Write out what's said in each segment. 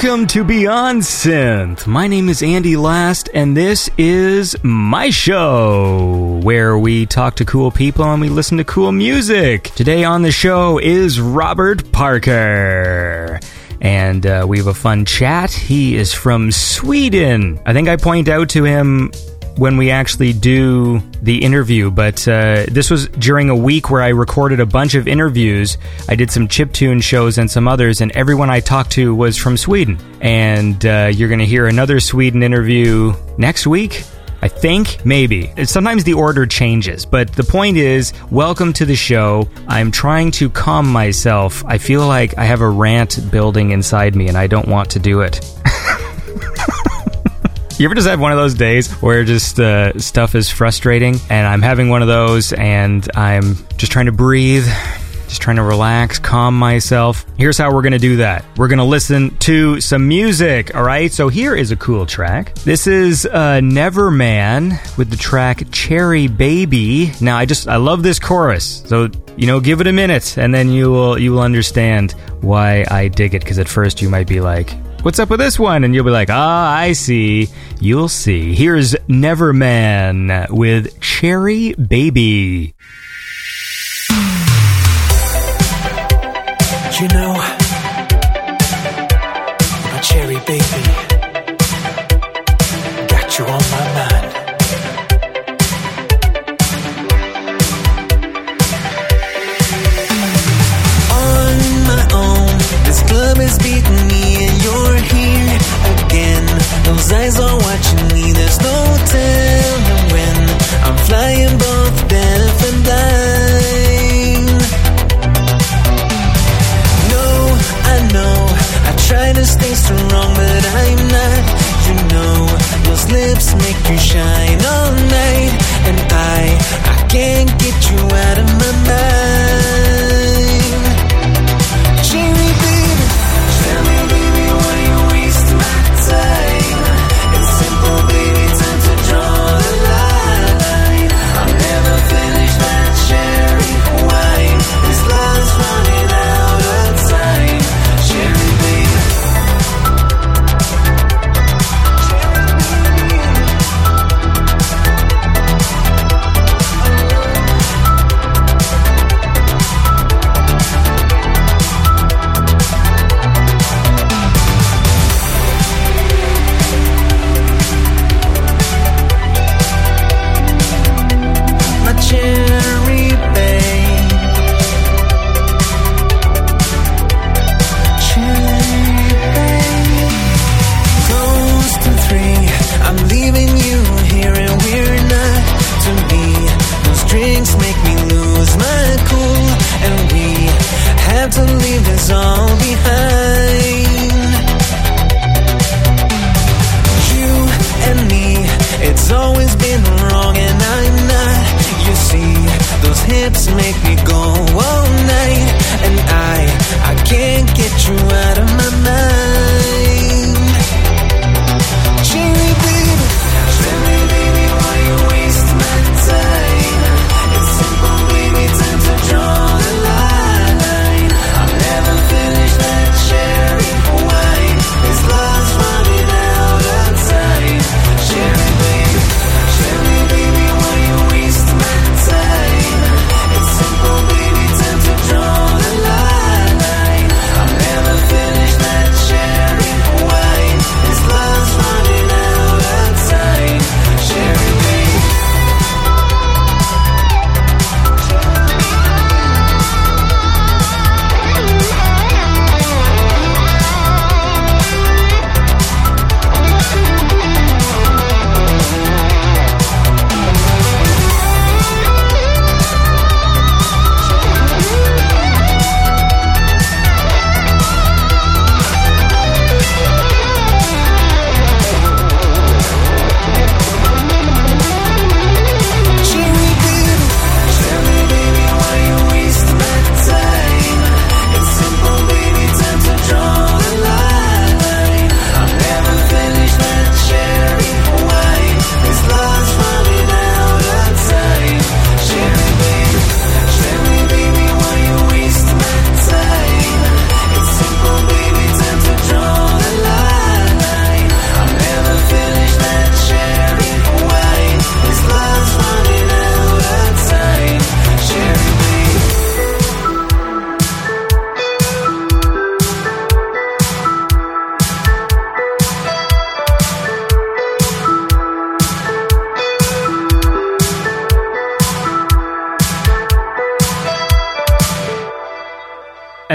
Welcome to Beyond Synth. My name is Andy Last, and this is my show where we talk to cool people and we listen to cool music. Today on the show is Robert Parker. And uh, we have a fun chat. He is from Sweden. I think I point out to him when we actually do the interview, but uh, this was during a week where I recorded a bunch of interviews. I did some chiptune shows and some others, and everyone I talked to was from Sweden. And uh, you're going to hear another Sweden interview next week. I think, maybe. Sometimes the order changes, but the point is, welcome to the show. I'm trying to calm myself. I feel like I have a rant building inside me and I don't want to do it. You ever just have one of those days where just uh, stuff is frustrating, and I'm having one of those, and I'm just trying to breathe, just trying to relax, calm myself. Here's how we're gonna do that. We're gonna listen to some music, all right? So here is a cool track. This is uh, Neverman with the track Cherry Baby. Now I just I love this chorus, so you know, give it a minute, and then you will you will understand why I dig it. Because at first you might be like, What's up with this one? And you'll be like, ah, I see. You'll see. Here's Neverman with Cherry Baby. You know, strong, but I'm not. You know, those lips make you shine all night, and I, I can't get you out of my mind.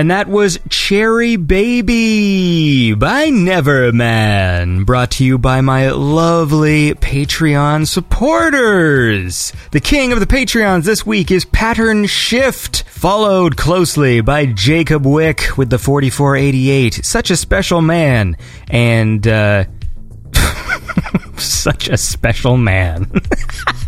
And that was Cherry Baby by Neverman, brought to you by my lovely Patreon supporters. The king of the Patreons this week is Pattern Shift, followed closely by Jacob Wick with the 4488. Such a special man. And, uh, such a special man.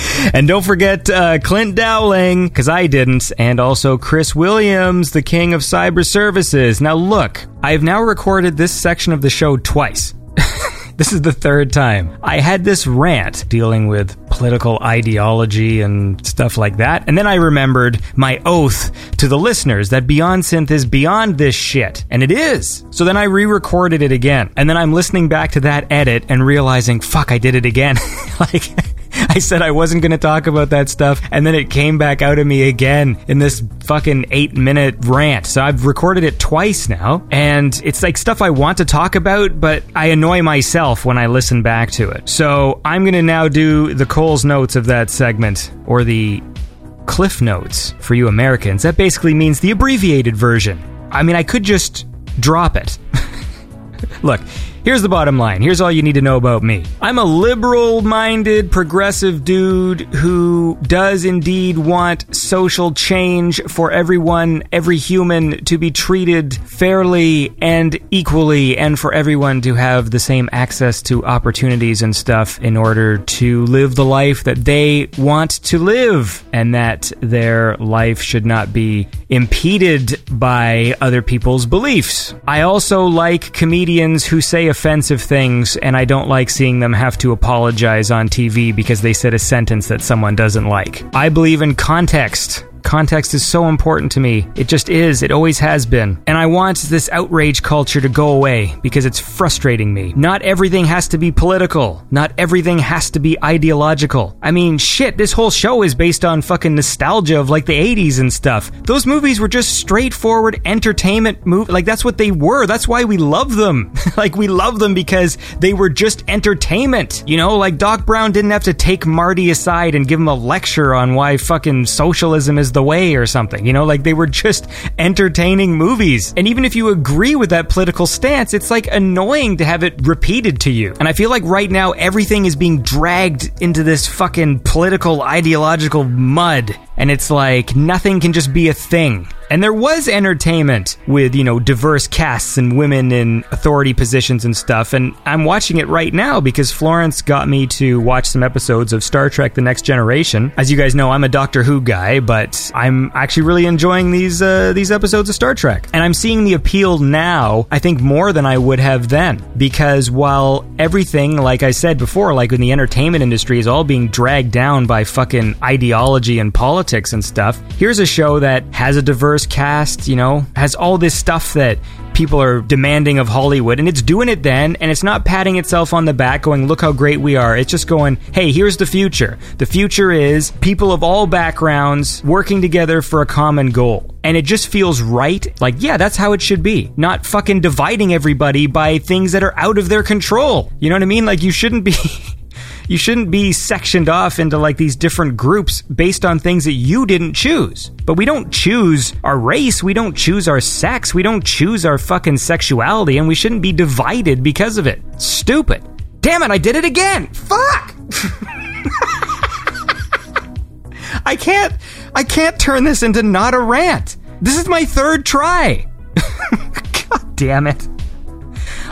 And don't forget uh, Clint Dowling, because I didn't, and also Chris Williams, the king of cyber services. Now, look, I have now recorded this section of the show twice. this is the third time. I had this rant dealing with political ideology and stuff like that, and then I remembered my oath to the listeners that Beyond Synth is beyond this shit, and it is. So then I re recorded it again, and then I'm listening back to that edit and realizing, fuck, I did it again. like, I said I wasn't going to talk about that stuff, and then it came back out of me again in this fucking eight minute rant. So I've recorded it twice now, and it's like stuff I want to talk about, but I annoy myself when I listen back to it. So I'm going to now do the Coles notes of that segment, or the Cliff Notes for you Americans. That basically means the abbreviated version. I mean, I could just drop it. Look, Here's the bottom line. Here's all you need to know about me. I'm a liberal minded, progressive dude who does indeed want social change for everyone, every human to be treated fairly and equally, and for everyone to have the same access to opportunities and stuff in order to live the life that they want to live, and that their life should not be impeded by other people's beliefs. I also like comedians who say offensive things, and I don't like seeing them have to apologize on TV because they said a sentence that someone doesn't like. I believe in context. Context is so important to me. It just is. It always has been. And I want this outrage culture to go away because it's frustrating me. Not everything has to be political. Not everything has to be ideological. I mean, shit, this whole show is based on fucking nostalgia of like the 80s and stuff. Those movies were just straightforward entertainment movies. Like that's what they were. That's why we love them. like we love them because they were just entertainment. You know, like Doc Brown didn't have to take Marty aside and give him a lecture on why fucking socialism is the way or something. You know, like they were just entertaining movies. And even if you agree with that political stance, it's like annoying to have it repeated to you. And I feel like right now everything is being dragged into this fucking political ideological mud. And it's like nothing can just be a thing. And there was entertainment with, you know, diverse casts and women in authority positions and stuff. And I'm watching it right now because Florence got me to watch some episodes of Star Trek The Next Generation. As you guys know, I'm a Doctor Who guy, but I'm actually really enjoying these, uh, these episodes of Star Trek. And I'm seeing the appeal now, I think more than I would have then. Because while everything, like I said before, like in the entertainment industry is all being dragged down by fucking ideology and politics and stuff, here's a show that has a diverse cast, you know, has all this stuff that people are demanding of Hollywood, and it's doing it then, and it's not patting itself on the back going, look how great we are. It's just going, hey, here's the future. The future is people of all backgrounds working together for a common goal. And it just feels right. Like, yeah, that's how it should be. Not fucking dividing everybody by things that are out of their control. You know what I mean? Like, you shouldn't be. you shouldn't be sectioned off into like these different groups based on things that you didn't choose. But we don't choose our race, we don't choose our sex, we don't choose our fucking sexuality, and we shouldn't be divided because of it. Stupid. Damn it, I did it again! Fuck! I can't I can't turn this into not a rant. This is my third try. God damn it.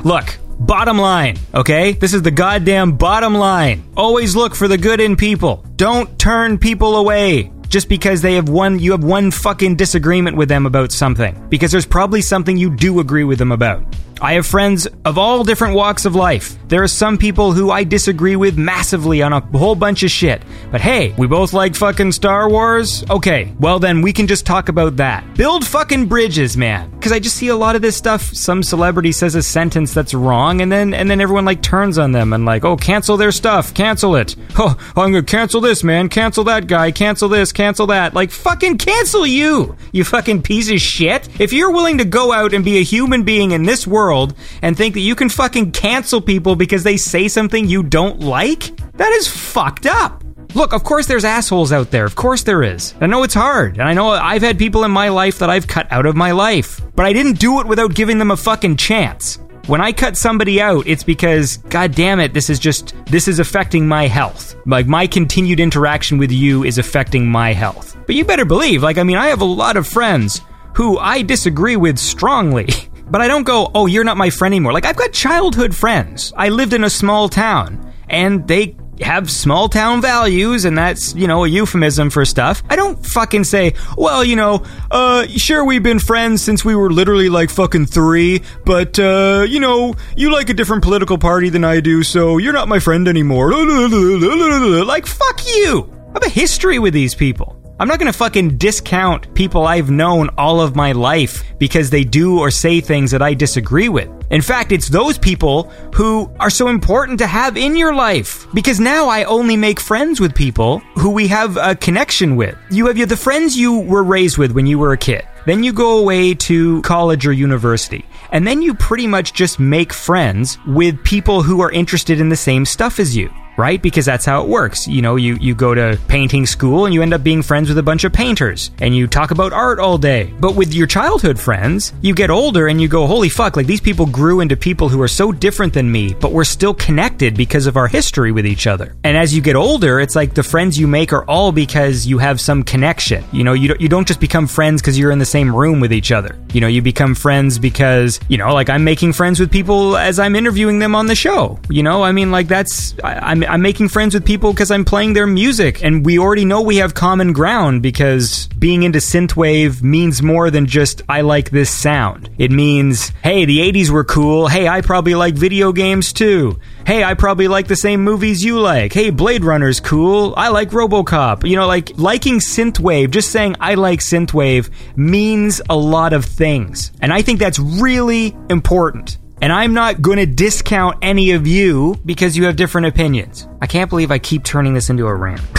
Look, Bottom line, okay? This is the goddamn bottom line. Always look for the good in people. Don't turn people away just because they have one you have one fucking disagreement with them about something because there's probably something you do agree with them about. I have friends of all different walks of life. There are some people who I disagree with massively on a whole bunch of shit. But hey, we both like fucking Star Wars? Okay, well then we can just talk about that. Build fucking bridges, man. Cuz I just see a lot of this stuff some celebrity says a sentence that's wrong and then and then everyone like turns on them and like, "Oh, cancel their stuff. Cancel it." "Oh, I'm to cancel this, man. Cancel that guy. Cancel this. Cancel that." Like fucking cancel you. You fucking piece of shit. If you're willing to go out and be a human being in this world world and think that you can fucking cancel people because they say something you don't like? That is fucked up. Look, of course there's assholes out there. Of course there is. I know it's hard. And I know I've had people in my life that I've cut out of my life. But I didn't do it without giving them a fucking chance. When I cut somebody out, it's because, god damn it, this is just, this is affecting my health. Like, my continued interaction with you is affecting my health. But you better believe, like, I mean, I have a lot of friends who I disagree with strongly. But I don't go, oh, you're not my friend anymore. Like, I've got childhood friends. I lived in a small town, and they have small town values, and that's, you know, a euphemism for stuff. I don't fucking say, well, you know, uh, sure, we've been friends since we were literally like fucking three, but, uh, you know, you like a different political party than I do, so you're not my friend anymore. Like, fuck you! I have a history with these people. I'm not gonna fucking discount people I've known all of my life because they do or say things that I disagree with. In fact, it's those people who are so important to have in your life because now I only make friends with people who we have a connection with. You have the friends you were raised with when you were a kid. Then you go away to college or university. And then you pretty much just make friends with people who are interested in the same stuff as you right? Because that's how it works. You know, you, you go to painting school and you end up being friends with a bunch of painters and you talk about art all day. But with your childhood friends, you get older and you go, holy fuck, like these people grew into people who are so different than me, but we're still connected because of our history with each other. And as you get older, it's like the friends you make are all because you have some connection. You know, you don't, you don't just become friends because you're in the same room with each other. You know, you become friends because, you know, like I'm making friends with people as I'm interviewing them on the show. You know, I mean, like that's, I, I'm I'm making friends with people because I'm playing their music, and we already know we have common ground because being into synthwave means more than just I like this sound. It means, hey, the 80s were cool. Hey, I probably like video games too. Hey, I probably like the same movies you like. Hey, Blade Runner's cool. I like RoboCop. You know, like liking synthwave, just saying I like synthwave means a lot of things. And I think that's really important. And I'm not going to discount any of you because you have different opinions. I can't believe I keep turning this into a rant.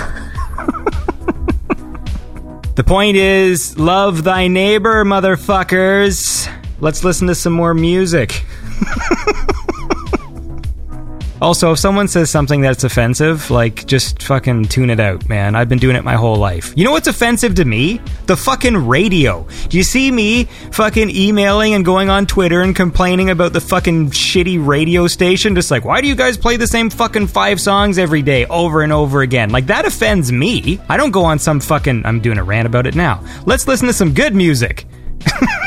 the point is love thy neighbor, motherfuckers. Let's listen to some more music. Also, if someone says something that's offensive, like, just fucking tune it out, man. I've been doing it my whole life. You know what's offensive to me? The fucking radio. Do you see me fucking emailing and going on Twitter and complaining about the fucking shitty radio station? Just like, why do you guys play the same fucking five songs every day over and over again? Like, that offends me. I don't go on some fucking. I'm doing a rant about it now. Let's listen to some good music.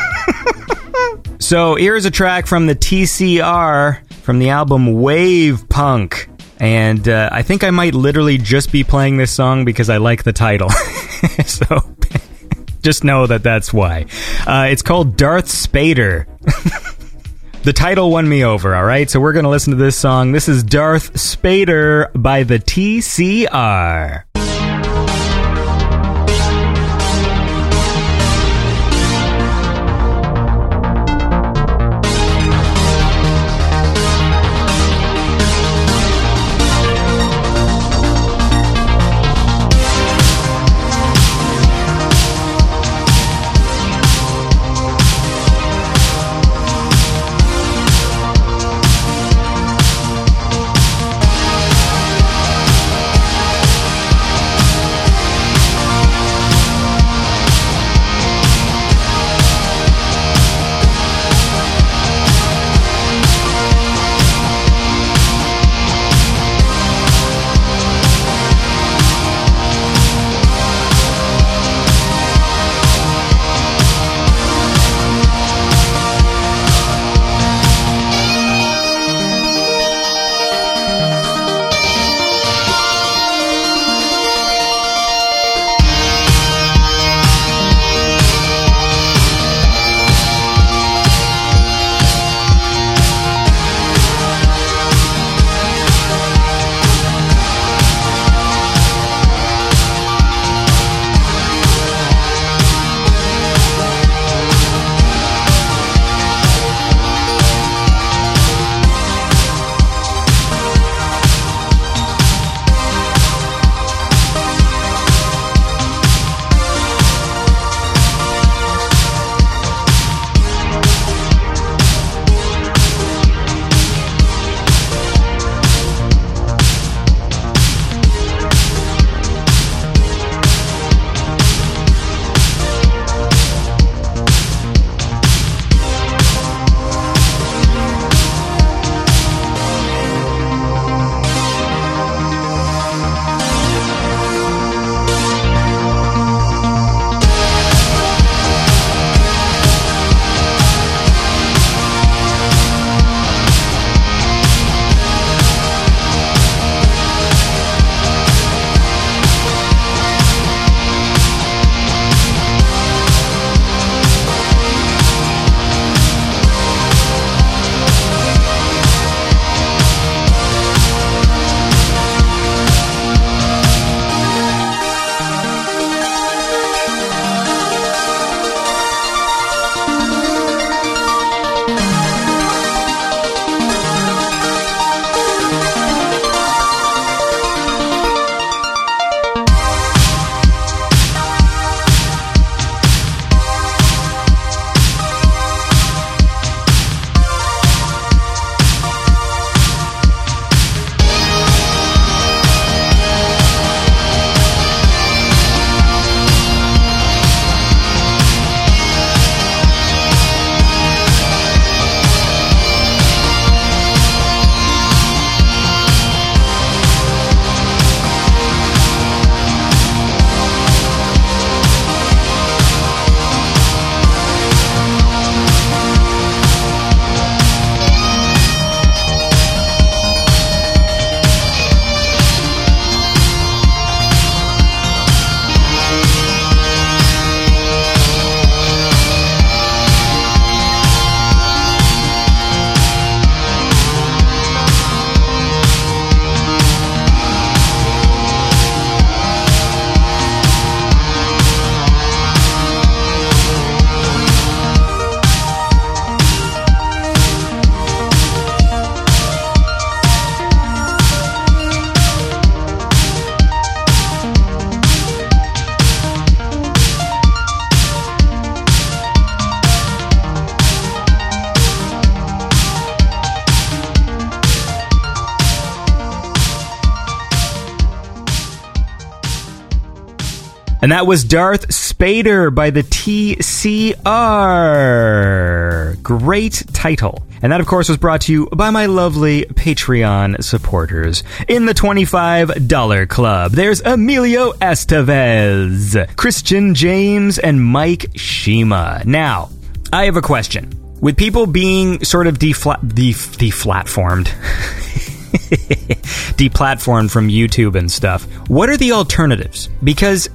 so, here's a track from the TCR from the album Wave Punk. And uh, I think I might literally just be playing this song because I like the title. so just know that that's why. Uh, it's called Darth Spader. the title won me over, all right? So we're going to listen to this song. This is Darth Spader by the TCR. That was Darth Spader by the TCR. Great title. And that, of course, was brought to you by my lovely Patreon supporters. In the $25 club, there's Emilio Estevez, Christian James, and Mike Shima. Now, I have a question. With people being sort of defla- def- deflatformed, deplatformed from YouTube and stuff, what are the alternatives? Because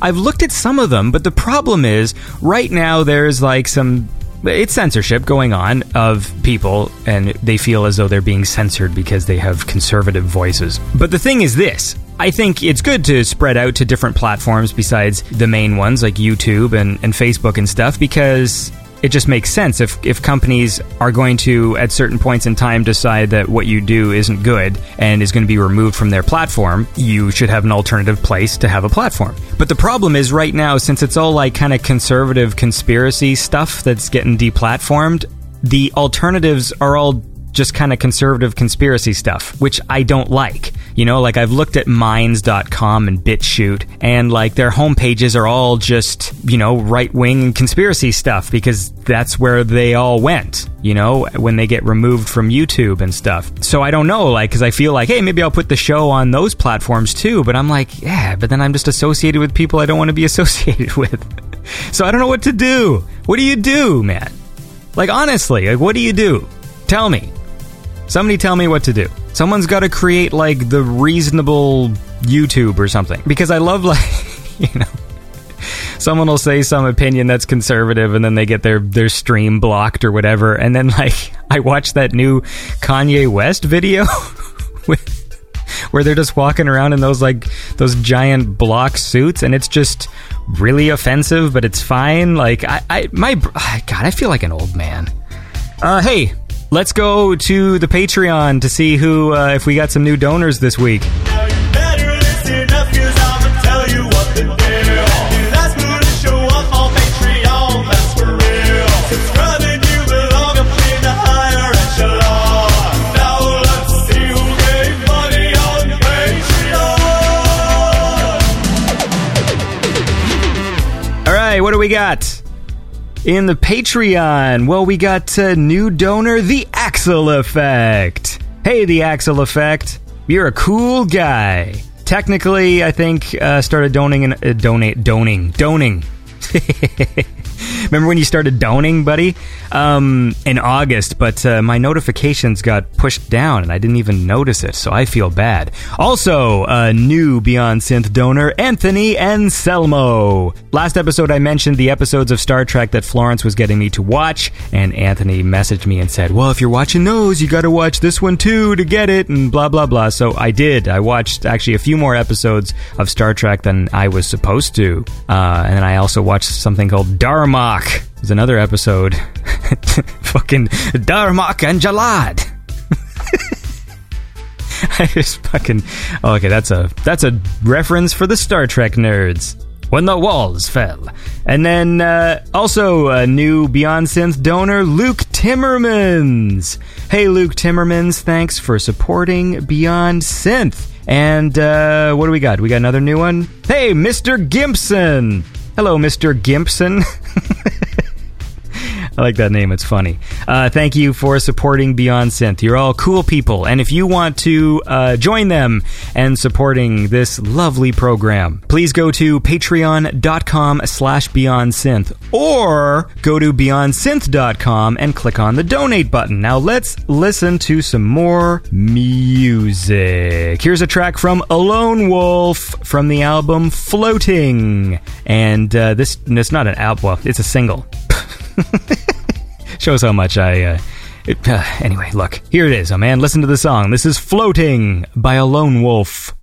I've looked at some of them, but the problem is right now there's like some it's censorship going on of people and they feel as though they're being censored because they have conservative voices. But the thing is this, I think it's good to spread out to different platforms besides the main ones like YouTube and, and Facebook and stuff because it just makes sense if, if companies are going to at certain points in time decide that what you do isn't good and is going to be removed from their platform you should have an alternative place to have a platform. But the problem is right now since it's all like kind of conservative conspiracy stuff that's getting deplatformed the alternatives are all just kind of conservative conspiracy stuff, which I don't like. You know, like I've looked at minds.com and BitChute, and like their homepages are all just, you know, right wing conspiracy stuff because that's where they all went, you know, when they get removed from YouTube and stuff. So I don't know, like, because I feel like, hey, maybe I'll put the show on those platforms too, but I'm like, yeah, but then I'm just associated with people I don't want to be associated with. so I don't know what to do. What do you do, man? Like, honestly, like, what do you do? Tell me. Somebody tell me what to do. Someone's got to create like the reasonable YouTube or something. Because I love like, you know, someone will say some opinion that's conservative and then they get their their stream blocked or whatever and then like I watched that new Kanye West video with where they're just walking around in those like those giant block suits and it's just really offensive but it's fine like I, I my god I feel like an old man. Uh hey, Let's go to the Patreon to see who, uh, if we got some new donors this week. All right, what do we got? In the Patreon. Well, we got a new donor, the Axel Effect. Hey, the Axel Effect. You're a cool guy. Technically, I think uh, started donating, and, uh, donate, doning, doning. Remember when you started doning, buddy? Um, in August, but uh, my notifications got pushed down and I didn't even notice it, so I feel bad. Also, a new Beyond Synth donor, Anthony Anselmo. Last episode, I mentioned the episodes of Star Trek that Florence was getting me to watch, and Anthony messaged me and said, Well, if you're watching those, you gotta watch this one too to get it, and blah, blah, blah. So I did. I watched actually a few more episodes of Star Trek than I was supposed to. Uh, and then I also watched something called Darmok. There's another episode. fucking Darmok and Jalad. I just fucking oh, okay. That's a that's a reference for the Star Trek nerds. When the walls fell, and then uh, also a new Beyond Synth donor, Luke Timmermans. Hey, Luke Timmermans, thanks for supporting Beyond Synth. And uh, what do we got? We got another new one. Hey, Mr. Gimpson. Hello, Mr. Gimpson. I like that name. It's funny. Uh, thank you for supporting Beyond Synth. You're all cool people. And if you want to uh, join them and supporting this lovely program, please go to patreon.com slash Beyond Synth or go to beyondsynth.com and click on the donate button. Now let's listen to some more music. Here's a track from Alone Wolf from the album Floating. And uh, this, it's not an album, well, it's a single. Shows how much I. Uh, it, uh, anyway, look, here it is. Oh man, listen to the song. This is Floating by a Lone Wolf.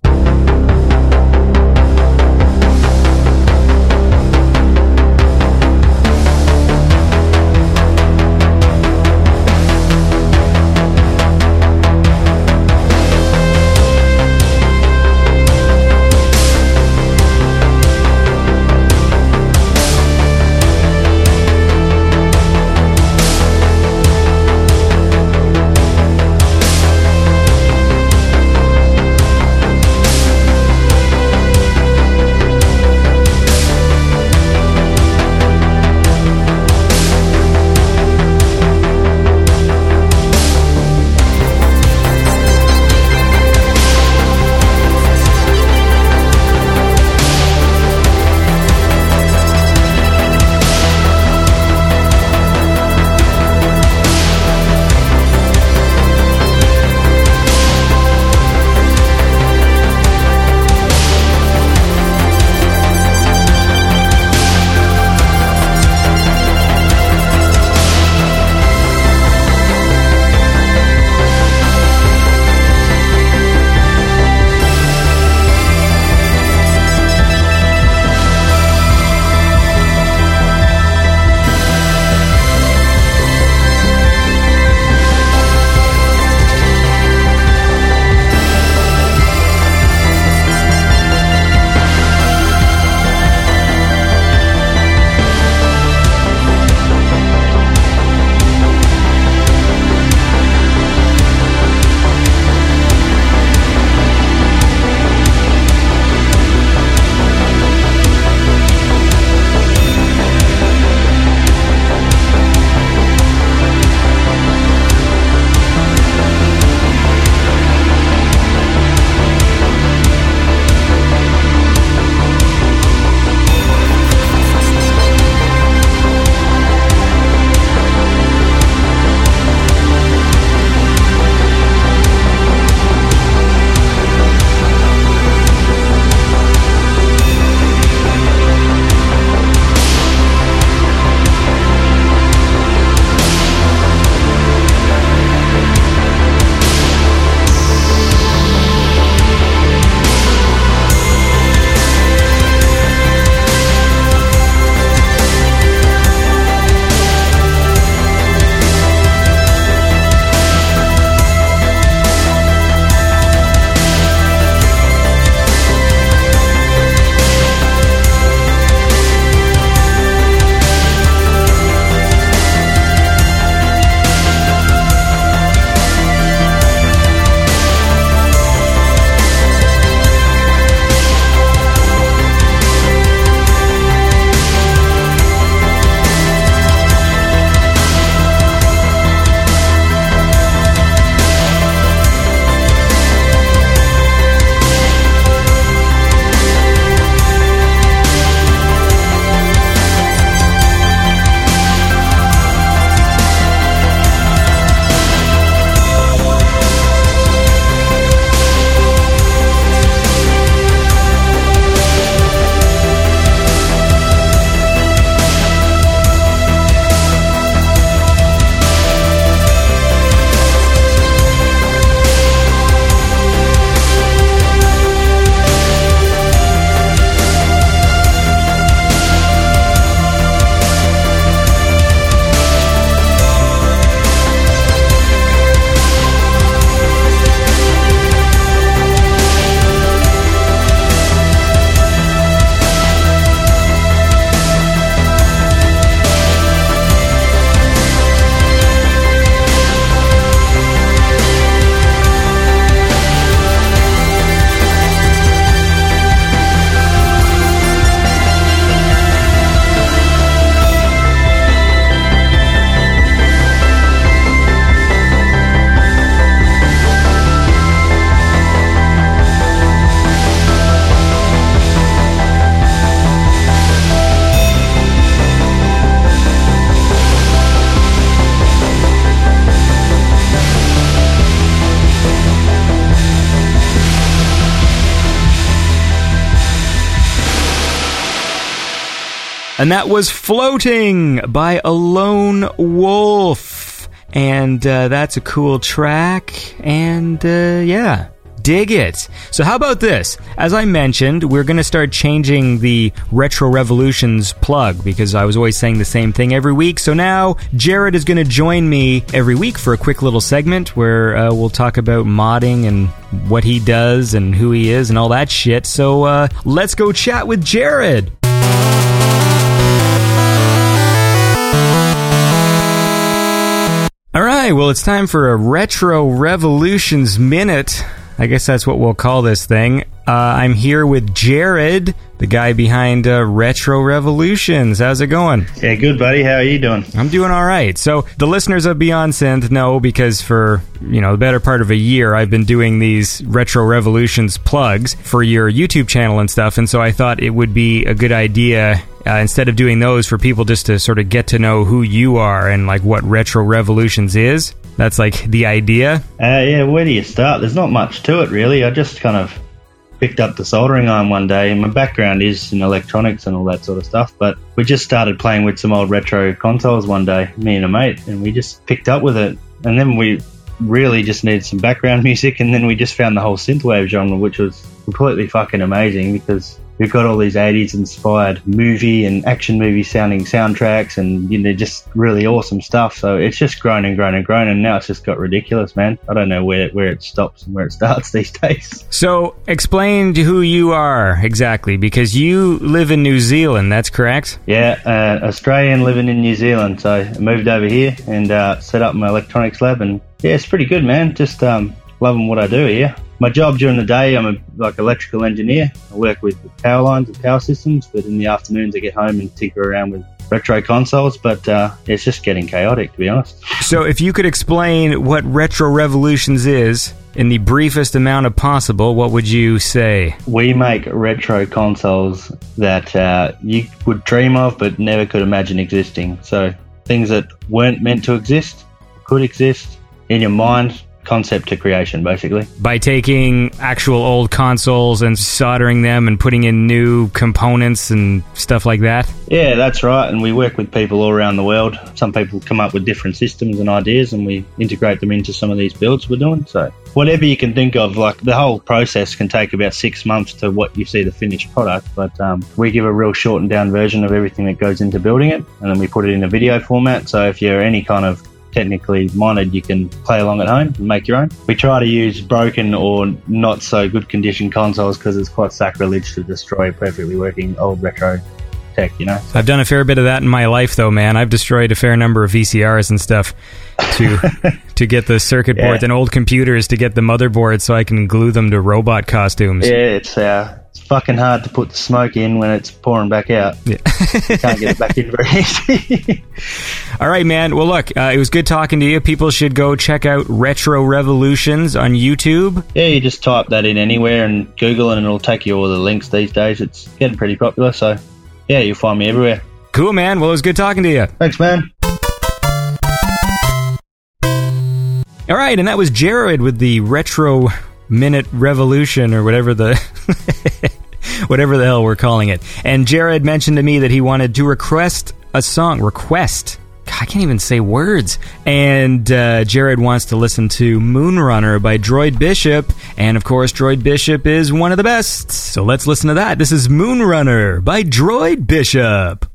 And that was Floating by a Lone Wolf. And uh, that's a cool track. And uh, yeah, dig it. So, how about this? As I mentioned, we're going to start changing the Retro Revolutions plug because I was always saying the same thing every week. So now Jared is going to join me every week for a quick little segment where uh, we'll talk about modding and what he does and who he is and all that shit. So, uh, let's go chat with Jared. All right, well, it's time for a Retro Revolutions Minute. I guess that's what we'll call this thing. Uh, I'm here with Jared, the guy behind uh, Retro Revolutions. How's it going? Yeah, good, buddy. How are you doing? I'm doing all right. So the listeners of Beyond Synth know because for you know the better part of a year, I've been doing these Retro Revolutions plugs for your YouTube channel and stuff, and so I thought it would be a good idea. Uh, instead of doing those for people just to sort of get to know who you are and like what Retro Revolutions is, that's like the idea. Uh, yeah, where do you start? There's not much to it, really. I just kind of picked up the soldering iron one day, and my background is in electronics and all that sort of stuff. But we just started playing with some old retro consoles one day, me and a mate, and we just picked up with it. And then we really just needed some background music, and then we just found the whole synthwave genre, which was completely fucking amazing because we've got all these 80s inspired movie and action movie sounding soundtracks and you know just really awesome stuff. So it's just grown and grown and grown and now it's just got ridiculous man. I don't know where, where it stops and where it starts these days. So explain who you are exactly because you live in New Zealand, that's correct? yeah uh, australian living in new zealand. So i moved over here and uh, set up my electronics lab and yeah it's pretty good man. Just um, loving what i do here my job during the day i'm a like electrical engineer i work with power lines and power systems but in the afternoons i get home and tinker around with retro consoles but uh, it's just getting chaotic to be honest So, if you could explain what Retro Revolutions is in the briefest amount of possible, what would you say? we make retro consoles that uh, you would dream of but never could imagine existing. So things that weren't meant to exist could exist in your mind, concept to creation, basically. By taking actual old consoles and soldering them and putting in new components and stuff like that? Yeah, that's right. And we work with people all around the world. Some people come up with different systems and ideas, and we integrate them into some of these builds we're doing. So whatever you can think of, like the whole process can take about six months to what you see the finished product. But um, we give a real shortened down version of everything that goes into building it, and then we put it in a video format. So if you're any kind of technically minded, you can play along at home and make your own. We try to use broken or not so good condition consoles because it's quite sacrilege to destroy perfectly working old retro tech, you know? I've done a fair bit of that in my life, though, man. I've destroyed a fair number of VCRs and stuff to to get the circuit boards Yeah. and old computers to get the motherboards so I can glue them to robot costumes. Yeah, it's uh, it's fucking hard to put the smoke in when it's pouring back out. Yeah. you can't get it back in very easy. All right, man. Well, look, uh, it was good talking to you. People should go check out Retro Revolutions on YouTube. yeah, you just type that in anywhere and Google and it'll take you all the links these days. It's getting pretty popular, so yeah, you'll find me everywhere. Cool, man. Well, it was good talking to you. Thanks, man. All right, and that was Jared with the Retro Minute Revolution or whatever the whatever the hell we're calling it. And Jared mentioned to me that he wanted to request a song. Request. I can't even say words. And uh, Jared wants to listen to Moonrunner by Droid Bishop. And of course, Droid Bishop is one of the best. So let's listen to that. This is Moonrunner by Droid Bishop.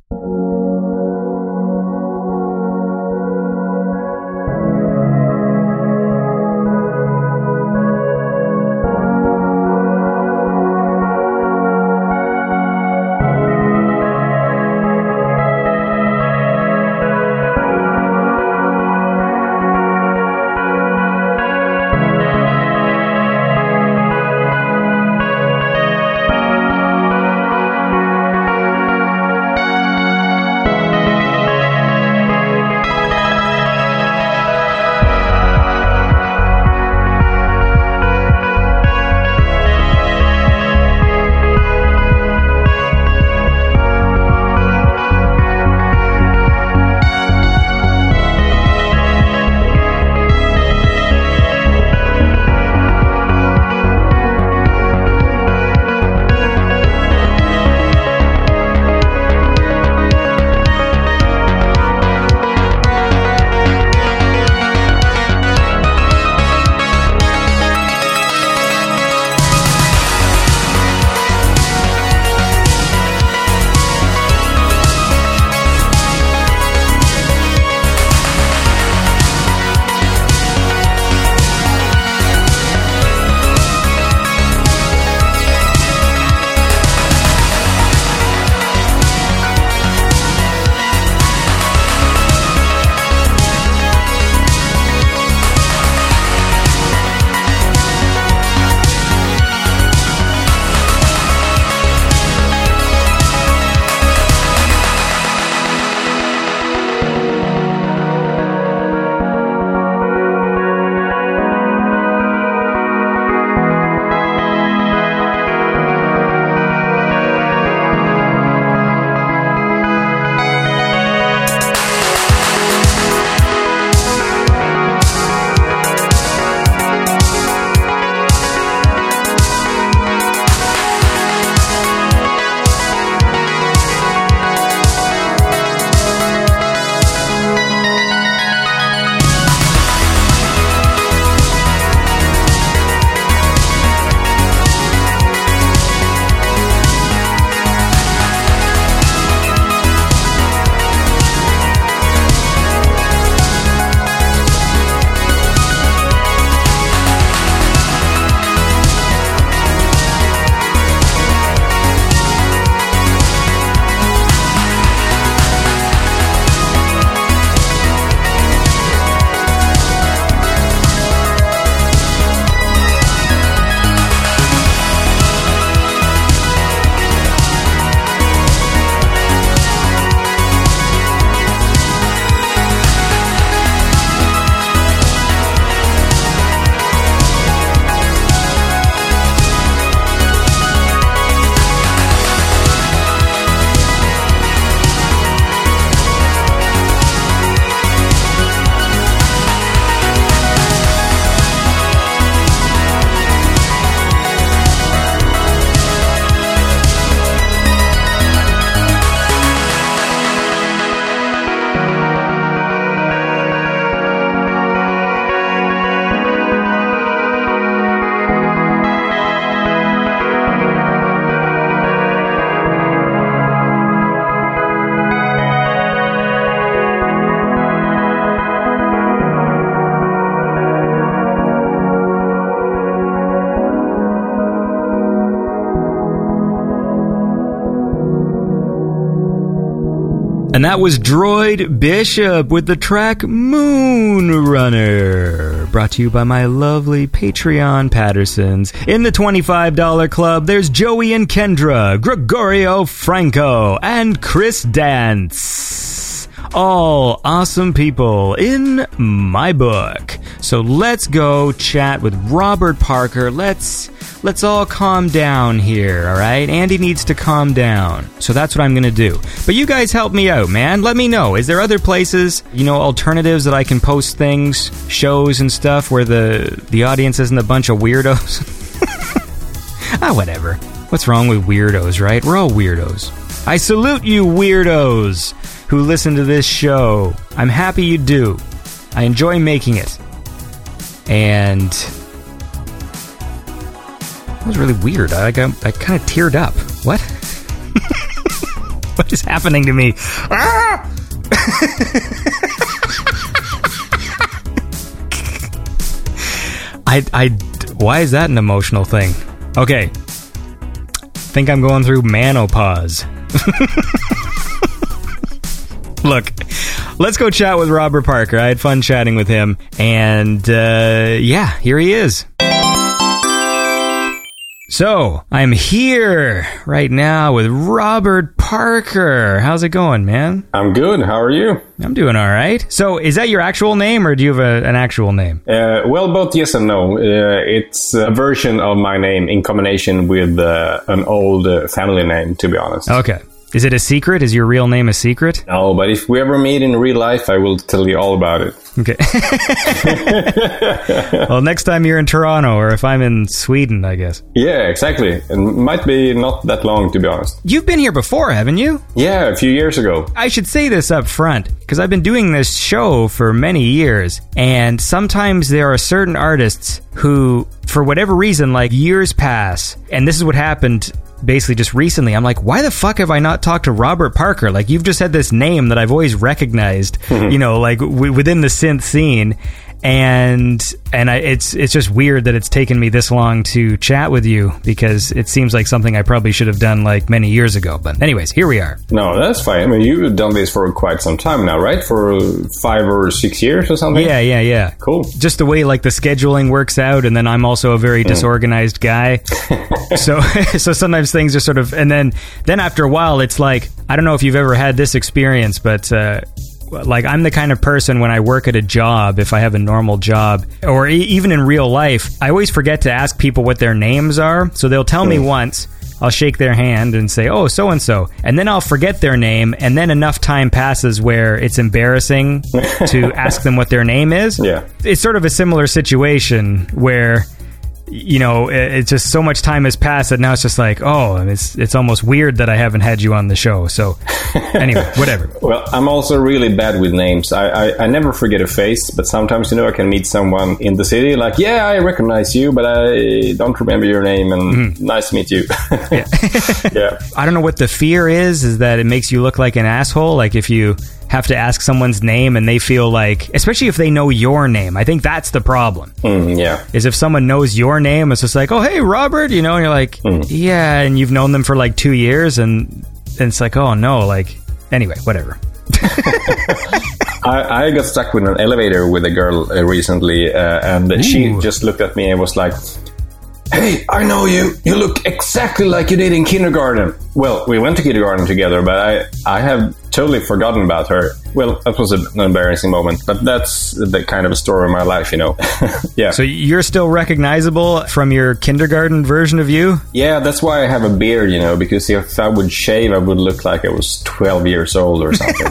And that was Droid Bishop with the track Moon Runner. Brought to you by my lovely Patreon Pattersons. In the $25 club, there's Joey and Kendra, Gregorio Franco, and Chris Dance. All awesome people in my book. So let's go chat with Robert Parker. Let's let's all calm down here, all right? Andy needs to calm down. So that's what I'm going to do. But you guys help me out, man. Let me know. Is there other places, you know, alternatives that I can post things, shows and stuff where the the audience isn't a bunch of weirdos? ah, whatever. What's wrong with weirdos, right? We're all weirdos. I salute you weirdos who listen to this show. I'm happy you do. I enjoy making it. And that was really weird. I got, I kind of teared up. What? what is happening to me? Ah! I, I, why is that an emotional thing? Okay. Think I'm going through manopause. Look, let's go chat with Robert Parker. I had fun chatting with him. And, uh, yeah, here he is. So, I'm here right now with Robert Parker. How's it going, man? I'm good. How are you? I'm doing all right. So, is that your actual name or do you have a, an actual name? Uh, well, both yes and no. Uh, it's a version of my name in combination with uh, an old uh, family name, to be honest. Okay. Is it a secret? Is your real name a secret? No, but if we ever meet in real life, I will tell you all about it. Okay. well, next time you're in Toronto or if I'm in Sweden, I guess. Yeah, exactly. And might be not that long, to be honest. You've been here before, haven't you? Yeah, a few years ago. I should say this up front because I've been doing this show for many years, and sometimes there are certain artists who, for whatever reason, like years pass, and this is what happened basically just recently. I'm like, why the fuck have I not talked to Robert Parker? Like, you've just had this name that I've always recognized, you know, like w- within the synth scene. And and I, it's it's just weird that it's taken me this long to chat with you because it seems like something I probably should have done like many years ago. But anyways, here we are. No, that's fine. I mean, you've done this for quite some time now, right? For five or six years or something? Yeah, yeah, yeah. Cool. Just the way like the scheduling works out, and then I'm also a very disorganized guy. so so sometimes things are sort of, and then then after a while, it's like I don't know if you've ever had this experience, but. Uh, like I'm the kind of person when I work at a job, if I have a normal job, or e- even in real life, I always forget to ask people what their names are. So they'll tell me once, I'll shake their hand and say, "Oh, so and so," and then I'll forget their name, and then enough time passes where it's embarrassing to ask them what their name is. Yeah. It's sort of a similar situation where you know, it's just so much time has passed that now it's just like, oh, it's it's almost weird that I haven't had you on the show. So, anyway, whatever. Well, I'm also really bad with names. I, I, I never forget a face, but sometimes, you know, I can meet someone in the city, like, yeah, I recognize you, but I don't remember your name, and mm-hmm. nice to meet you. yeah. yeah. I don't know what the fear is. Is that it makes you look like an asshole? Like if you have to ask someone's name and they feel like, especially if they know your name. I think that's the problem. Mm, yeah. Is if someone knows your name, it's just like, oh hey Robert, you know, and you're like, yeah, and you've known them for like two years, and, and it's like, oh no, like anyway, whatever. I, I got stuck with an elevator with a girl uh, recently, uh, and she just looked at me and was like, Hey, I know you. You look exactly like you did in kindergarten. Well, we went to kindergarten together, but I, I have totally forgotten about her. Well, that was an embarrassing moment, but that's the kind of a story of my life, you know. yeah. So you're still recognizable from your kindergarten version of you? yeah, that's why I have a beard, you know, because if I would shave, I would look like I was 12 years old or something.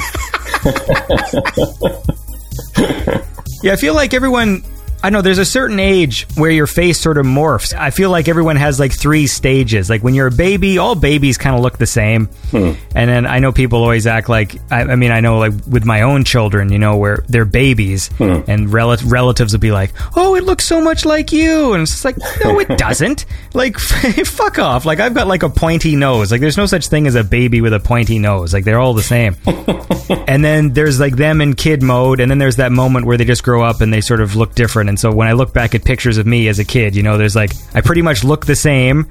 Yeah, I feel like everyone. I know there's a certain age where your face sort of morphs. I feel like everyone has like three stages. Like when you're a baby, all babies kind of look the same. Hmm. And then I know people always act like, I, I mean, I know like with my own children, you know, where they're babies hmm. and rel- relatives will be like, oh, it looks so much like you. And it's like, no, it doesn't. Like, fuck off. Like I've got like a pointy nose. Like there's no such thing as a baby with a pointy nose. Like they're all the same. and then there's like them in kid mode, and then there's that moment where they just grow up and they sort of look different. And so when I look back at pictures of me as a kid, you know, there's like I pretty much look the same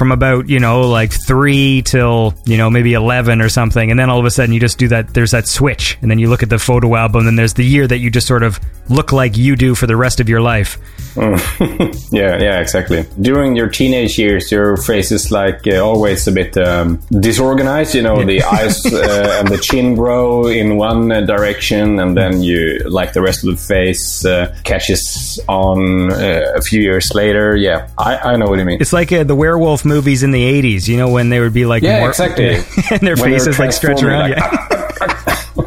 from about you know like three till you know maybe eleven or something, and then all of a sudden you just do that. There's that switch, and then you look at the photo album, and there's the year that you just sort of look like you do for the rest of your life. yeah, yeah, exactly. During your teenage years, your face is like uh, always a bit um, disorganized. You know, the eyes uh, and the chin grow in one uh, direction, and then you like the rest of the face uh, catches on uh, a few years later. Yeah, I, I know what you mean. It's like uh, the werewolf movies in the '80s. You know, when they would be like Yeah, more- exactly. and their When faces like stretch around. like, yeah.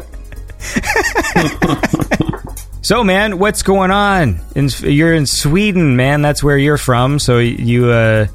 So, man, what's going on? In, you're in Sweden, man. That's where you're from. So you, uh,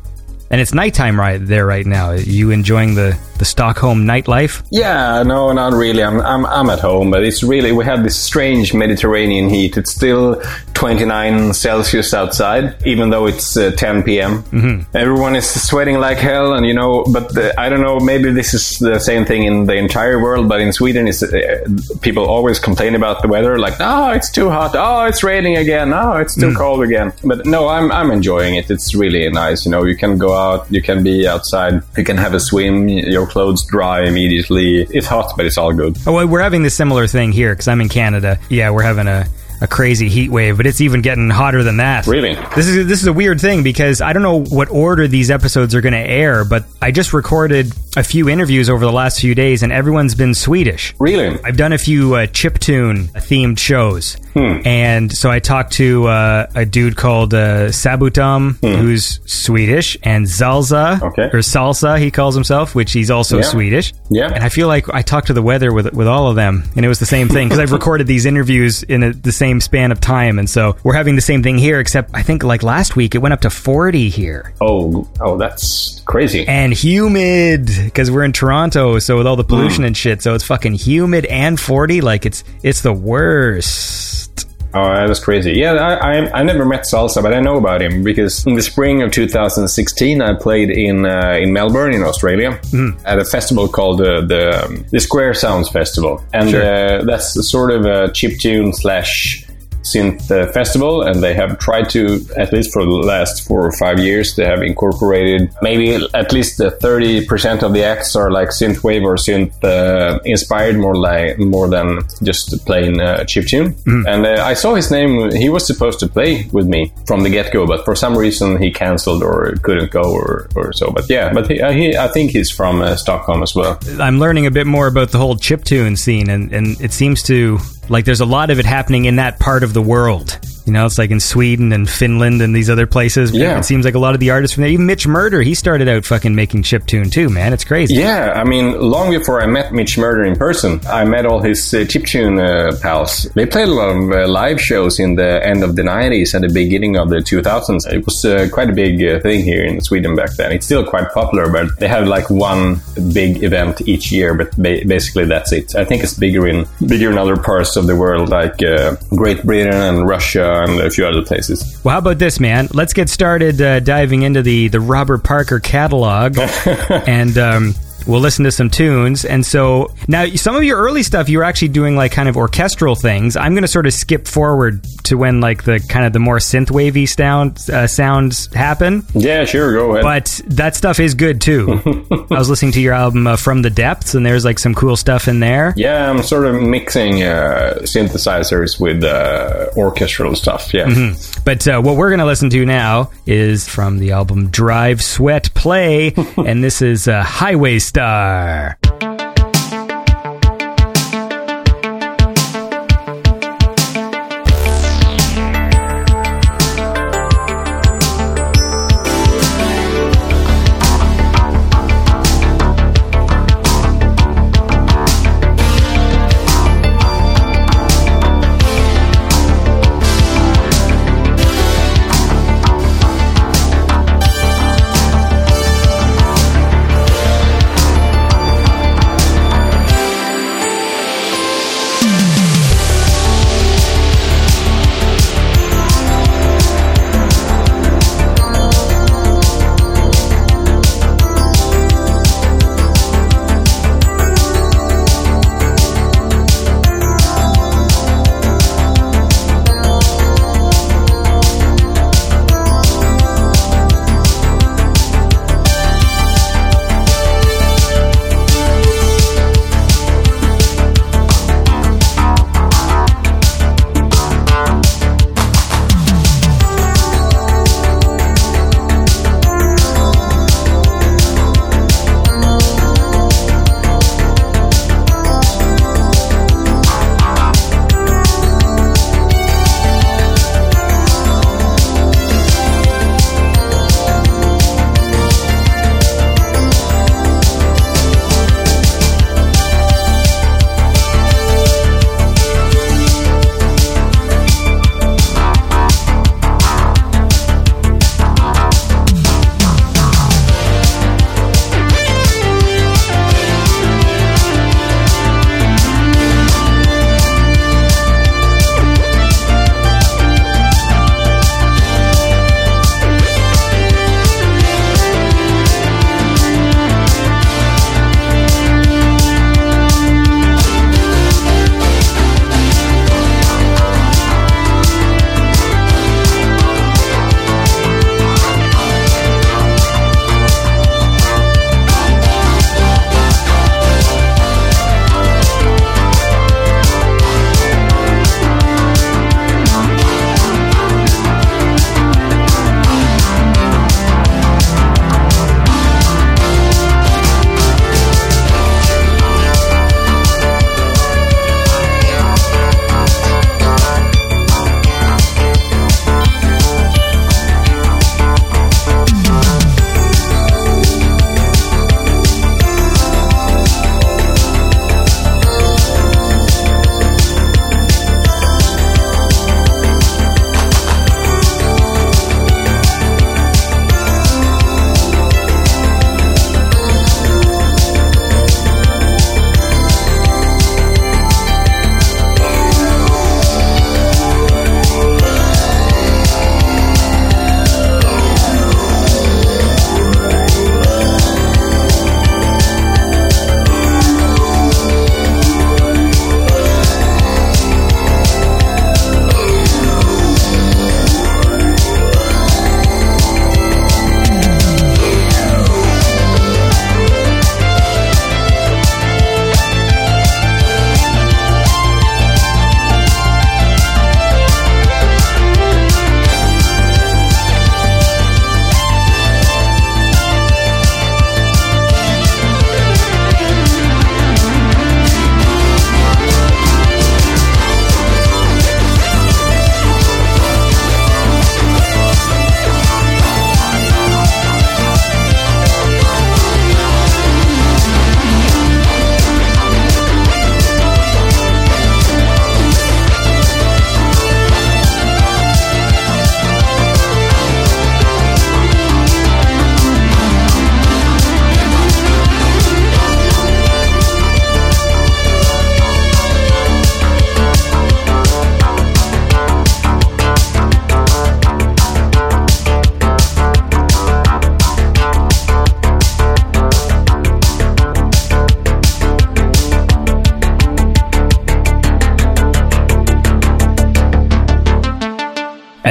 and it's nighttime right there right now. You enjoying the the Stockholm nightlife? Yeah, no, not really. I'm, I'm, I'm at home, but it's really, we have this strange Mediterranean heat. It's still 29 Celsius outside, even though it's uh, 10 p.m. Mm-hmm. Everyone is sweating like hell, and you know, but the, I don't know, maybe this is the same thing in the entire world, but in Sweden, it's, uh, people always complain about the weather, like, oh, it's too hot, oh, it's raining again, oh, it's too cold again. But no, I'm, I'm enjoying it. It's really nice. You know, you can go out, you can be outside, you can have a swim, clothes dry immediately. It's hot, but it's all good. Oh, we're having the similar thing here because I'm in Canada. Yeah, we're having a, a crazy heat wave, but it's even getting hotter than that. Really? This is this is a weird thing because I don't know what order these episodes are going to air, but I just recorded a few interviews over the last few days, and everyone's been Swedish. Really? I've done a few uh, chiptune themed shows, Hmm. and so I talked to uh, a dude called uh, Zabutom, who's Swedish, and Zalza Hmm. Okay. or Salsa, he calls himself, which he's also Yeah. Swedish. Yeah. and I feel like I talked to the weather with with all of them, and it was the same thing because I've recorded these interviews in a, the same span of time, and so we're having the same thing here. Except I think like last week it went up to forty here Oh, oh, that's crazy. and humid because we're in Toronto, so with all the pollution mm. and shit, so it's fucking humid and forty. Like it's it's the worst. Oh, that was crazy. Yeah, I, I, I never met Salsa, but I know about him because in the spring of 2016, I played in uh, in Melbourne, in Australia, at a festival called uh, the um, the Square Sounds Festival, and uh, that's sort of a chiptune slash synth uh, festival and they have tried to at least for the last four or five years they have incorporated maybe at least uh, 30% of the acts are like synthwave or synth uh, inspired more like more than just plain uh, chiptune and uh, i saw his name he was supposed to play with me from the get-go but for some reason he cancelled or couldn't go or, or so. But yeah but he, uh, he, i think he's from uh, stockholm as well. I'm learning a bit more about the whole chip tune scene, and, and it seems to like there's a lot of it happening in that part of the world. You know, it's like in Sweden and Finland and these other places. Yeah. It seems like a lot of the artists from there, even Mitch Murder, he started out fucking making chiptune too, man. It's crazy. Yeah, I mean, long before I met Mitch Murder in person, I met all his uh, chiptune uh, pals. They played a lot of uh, live shows in the end of the 90s and the beginning of the 2000s. It was uh, quite a big uh, thing here in Sweden back then. It's still quite popular, but they have like one big event each year, but ba- basically that's it. I think it's bigger in bigger in other parts of the world, like uh, Great Britain and Russia and a few other places. Well, how about this, man? Let's get started uh, diving into the the Robert Parker catalog, and um, we'll listen to some tunes. And so now, some of your early stuff, you were actually doing like kind of orchestral things. I'm going to sort of skip forward to when like the kind of the more synth wavy sound uh, sounds happen. Yeah, sure, go ahead. But that stuff is good too. I was listening to your album uh, From the Depths, and there's like some cool stuff in there. Yeah, I'm sort of mixing uh, synthesizers with uh, orchestral stuff. Yeah. But uh, what we're going to listen to now is from the album Drive, Sweat, Play, and this is uh, Highway Star.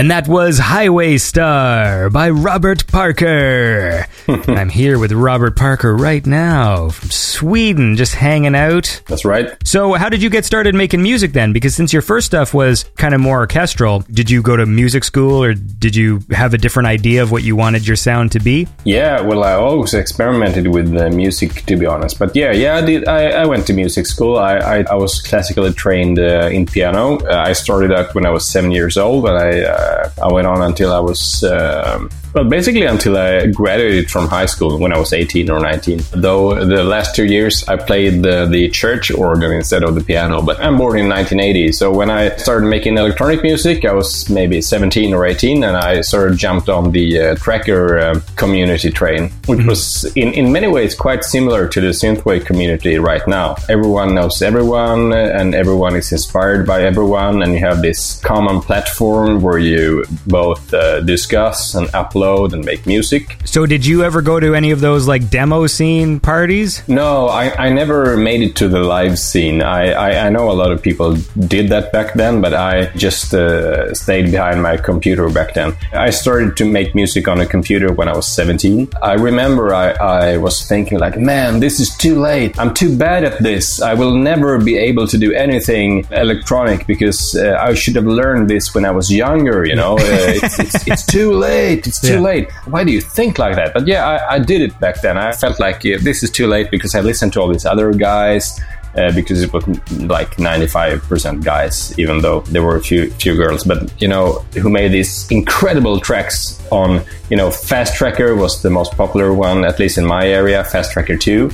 And that was Highway Star by Robert Parker. I'm here with Robert Parker right now from Sweden, just hanging out. That's right. So, how did you get started making music then? Because since your first stuff was kind of more orchestral, did you go to music school or did you have a different idea of what you wanted your sound to be? Yeah, well, I always experimented with uh, music, to be honest. But yeah, yeah, I did. I, I went to music school. I, I, I was classically trained uh, in piano. Uh, I started out when I was seven years old, and I uh, I went on until I was um, well, basically until I graduated from high school when I was 18 or 19. Though the last two years I played the, the church organ instead of the piano. But I'm born in 1980, so when I started making electronic music, I was maybe 17 or 18, and I sort of jumped on the uh, tracker uh, community train, which was in, in many ways quite similar to the synthwave community right now. Everyone knows everyone, and everyone is inspired by everyone, and you have this common platform where you both uh, discuss and upload and make music. So, did you ever go to any of those like demo scene parties? No, I, I never made it to the live scene. I, I, I know a lot of people did that back then, but I just uh, stayed behind my computer back then. I started to make music on a computer when I was 17. I remember I, I was thinking like, man, this is too late. I'm too bad at this. I will never be able to do anything electronic because uh, I should have learned this when I was younger, you know? Uh, it's, it's, it's too late. It's too Yeah. late. Why do you think like that? But yeah, I, I did it back then. I felt like yeah, this is too late because I listened to all these other guys. Uh, because it was like 95% guys, even though there were a few few girls. But you know, who made these incredible tracks on you know, Fast Tracker was the most popular one, at least in my area. Fast Tracker 2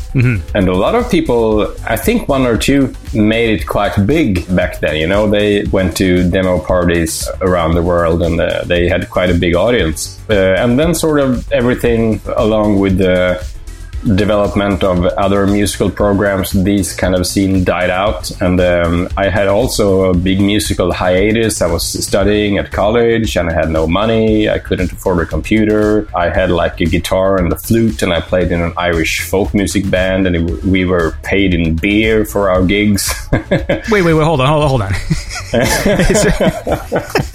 and a lot of people, I think one or two, made it quite big back then. You know, they went to demo parties around the world, and uh, they had quite a big audience. Uh, and then sort of everything along with the development of other musical programs, these kind of scene died out. And um, I had also a big musical hiatus. I was studying at college and I had no money. I couldn't afford a computer. I had like a guitar and a flute, and I played in an Irish folk music band, and it, we were paid in beer for our gigs. Wait, wait, wait, hold on, hold on, hold on.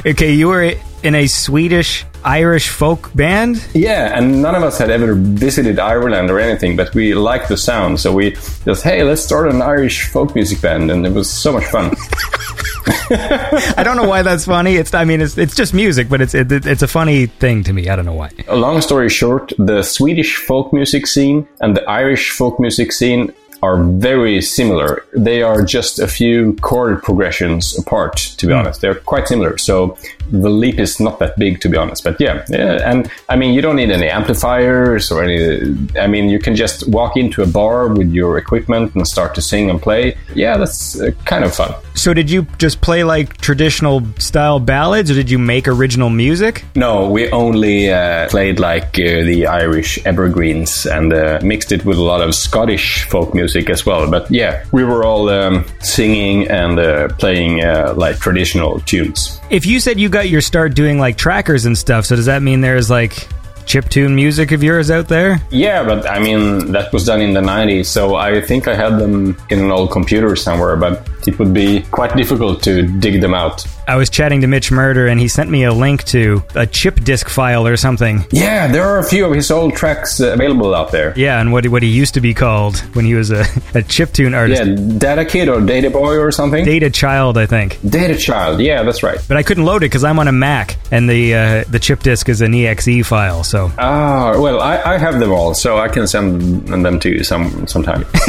okay, you were in a Swedish Irish folk band? Yeah, and none of us had ever visited Ireland or anything, but we liked the sound, so we just, hey, let's start an Irish folk music band, and it was so much fun. I don't know why that's funny. It's I mean it's it's just music, but it's it, it's a funny thing to me. I don't know why. A long story short, the Swedish folk music scene and the Irish folk music scene are very similar. They are just a few chord progressions apart, to be honest. They're quite similar. So the leap is not that big, to be honest. But yeah, yeah. And I mean, you don't need any amplifiers or any. I mean, you can just walk into a bar with your equipment and start to sing and play. Yeah, that's uh, kind of fun. So did you just play like traditional style ballads, or did you make original music? No, we only uh, played like uh, the Irish evergreens and uh, mixed it with a lot of Scottish folk music as well. But yeah, we were all um, singing and uh, playing uh, like traditional tunes. If you said you got your start doing like trackers and stuff, so does that mean there's like chiptune music of yours out there? Yeah, but I mean, that was done in the 90s, so I think I had them in an old computer somewhere, but it would be quite difficult to dig them out. I was chatting to Mitch Murder and he sent me a link to a chip disk file or something. Yeah, there are a few of his old tracks uh, available out there. Yeah, and what what he used to be called when he was a, a chiptune artist. Yeah, Data Kid or Data Boy or something? Data Child, I think. Data Child, yeah, that's right. But I couldn't load it because I'm on a Mac, and the uh, the chip disk is an exe file. So Ah, well, I, I have them all, so I can send them to you some sometime.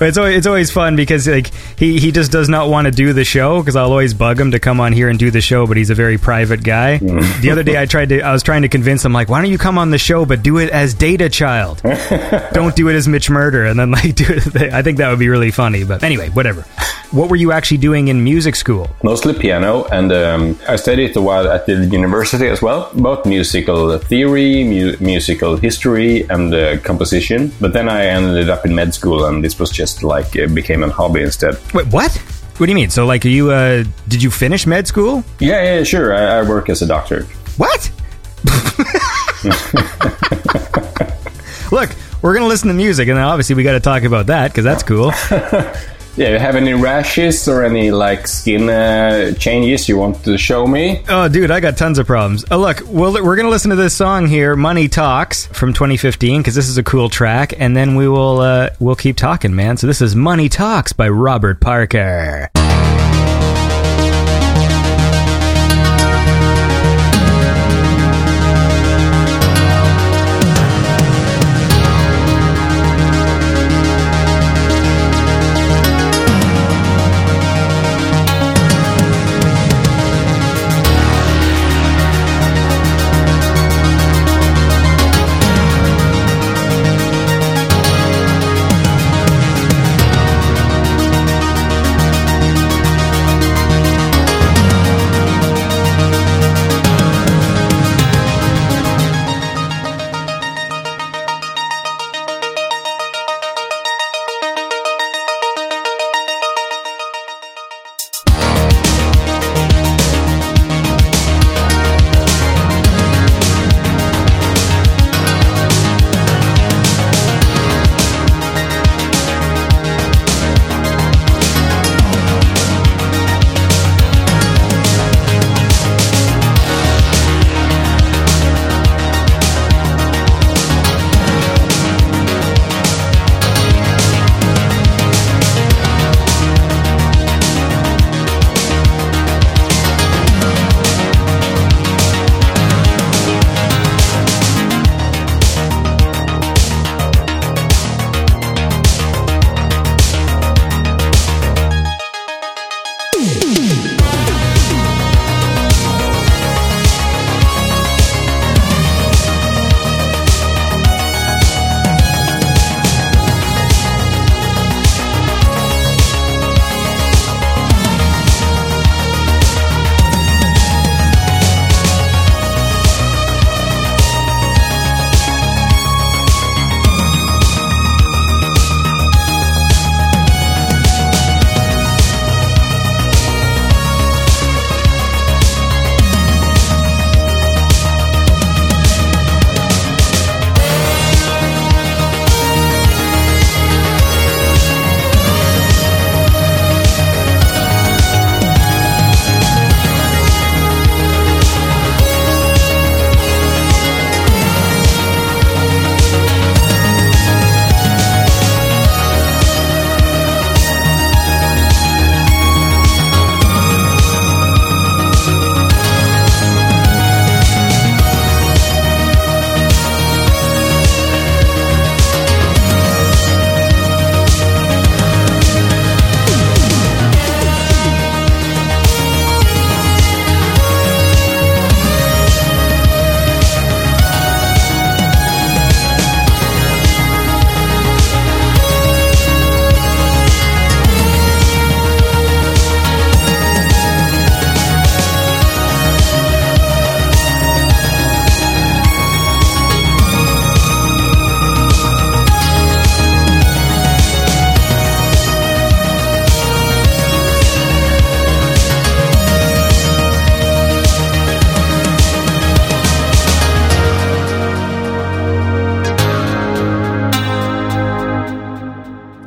It's always, it's always fun because like he, he just does not want to do the show because I'll always bug him to come on here and do the show, but he's a very private guy. the other day I tried to I was trying to convince him like, why don't you come on the show but do it as Data Child? don't do it as Mitch Murder, and then like do it. I think that would be really funny. But anyway, whatever. What were you actually doing in music school? Mostly piano, and um, I studied a while at the university as well, both musical theory, mu- musical history, and uh, composition. But then I ended up in med school, and this was just like it became a hobby instead. Wait, what? What do you mean? So like, are you uh, did you finish med school? Yeah, yeah, sure. I, I work as a doctor. What? Look, we're gonna listen to music, and obviously we got to talk about that because that's cool. Yeah, you have any rashes or any like skin uh, changes you want to show me? Oh, dude, I got tons of problems. Oh, look, we'll, we're going to listen to this song here, "Money Talks" from 2015, because this is a cool track, and then we will uh, we'll keep talking, man. So this is "Money Talks" by Robert Parker.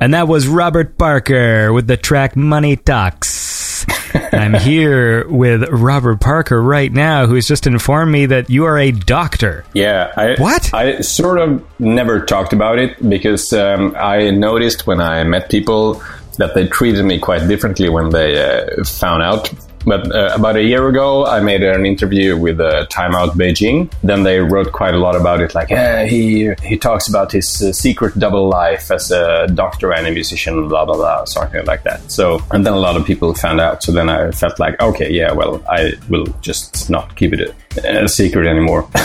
And that was Robert Parker with the track Money Talks. I'm here with Robert Parker right now, who's just informed me that you are a doctor. Yeah, I, What? I sort of never talked about it because um, I noticed when I met people that they treated me quite differently when they uh, found out. But uh, about a year ago, I made an interview with uh, Time Out Beijing. Then they wrote quite a lot about it, like he he talks about his uh, secret double life as a doctor and a musician, blah blah blah, something like that. So, and then a lot of people found out. So then I felt like, okay, yeah, well, I will just not keep it a, secret anymore.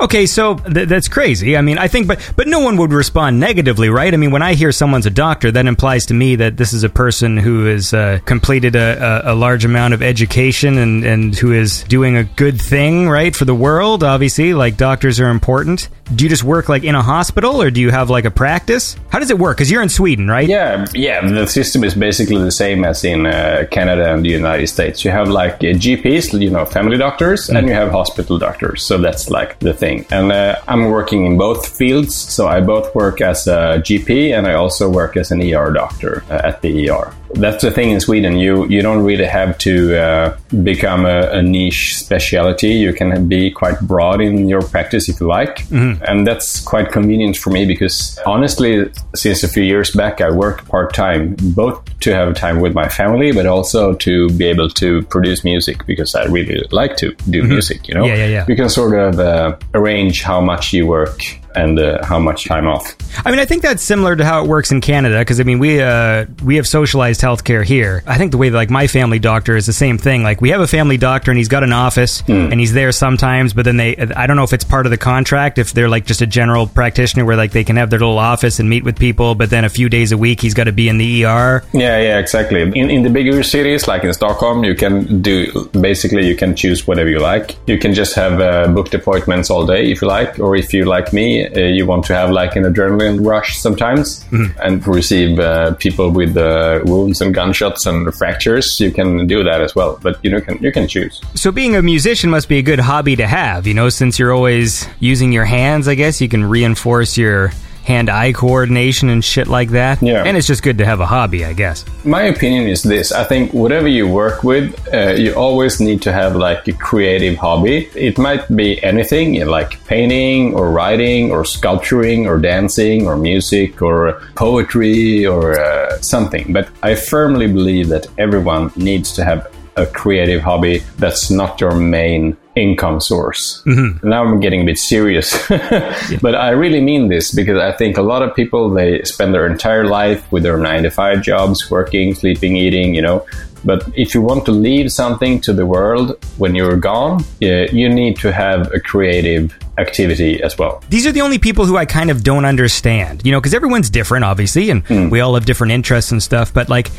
Okay, so th- that's crazy. I mean, I think, but but no one would respond negatively, right? I mean, when I hear someone's a doctor, that implies to me that this is a person who has uh, completed a, a, a large amount of education and and who is doing a good thing, right, for the world. Obviously, like doctors are important. Do you just work like in a hospital or do you have like a practice? How does it work? Because you're in Sweden, right? Yeah, yeah. The system is basically the same as in uh, Canada and the United States. You have like uh, GPs, you know, family doctors, and you have hospital doctors. So that's like the thing. And uh, I'm working in both fields. So I both work as a GP and I also work as an ER doctor uh, at the ER. That's the thing in Sweden. You you don't really have to uh, become a, a niche specialty. You can be quite broad in your practice if you like, and that's quite convenient for me because honestly, since a few years back, I work part time, both to have time with my family, but also to be able to produce music because I really like to do music. You know, Yeah, yeah, yeah. You can sort of uh, arrange how much you work and uh, how much time off. I mean, I think that's similar to how it works in Canada because I mean, we uh, we have socialized healthcare here. I think the way that, like my family doctor is the same thing. Like we have a family doctor and he's got an office and he's there sometimes, but then they I don't know if it's part of the contract if they're like just a general practitioner where like they can have their little office and meet with people, but then a few days a week he's got to be in the ER. Yeah, yeah, exactly. In, in the bigger cities, like in Stockholm, you can do basically you can choose whatever you like. You can just have uh, booked appointments all day if you like, or if you like me, uh, you want to have like an adrenaline rush sometimes and receive uh, people with uh, wounds and gunshots and fractures. You can do that as well, but you know can you can choose. So being a musician must be a good hobby to have, you know, since you're always using your hands, I guess you can reinforce your hand-eye coordination and shit like that. Yeah. And it's just good to have a hobby, I guess. My opinion is this: I think whatever you work with, uh, you always need to have like a creative hobby. It might be anything, you know, like painting or writing or sculpturing or dancing or music or poetry or uh, something. But I firmly believe that everyone needs to have a creative hobby that's not your main income source. Mm-hmm. Now I'm getting a bit serious, but I really mean this because I think a lot of people they spend their entire life with their nine to five jobs, working, sleeping, eating, you know. But if you want to leave something to the world when you're gone, yeah, you need to have a creative activity as well. These are the only people who I kind of don't understand, you know, because everyone's different, obviously, and hmm. we all have different interests and stuff, but like,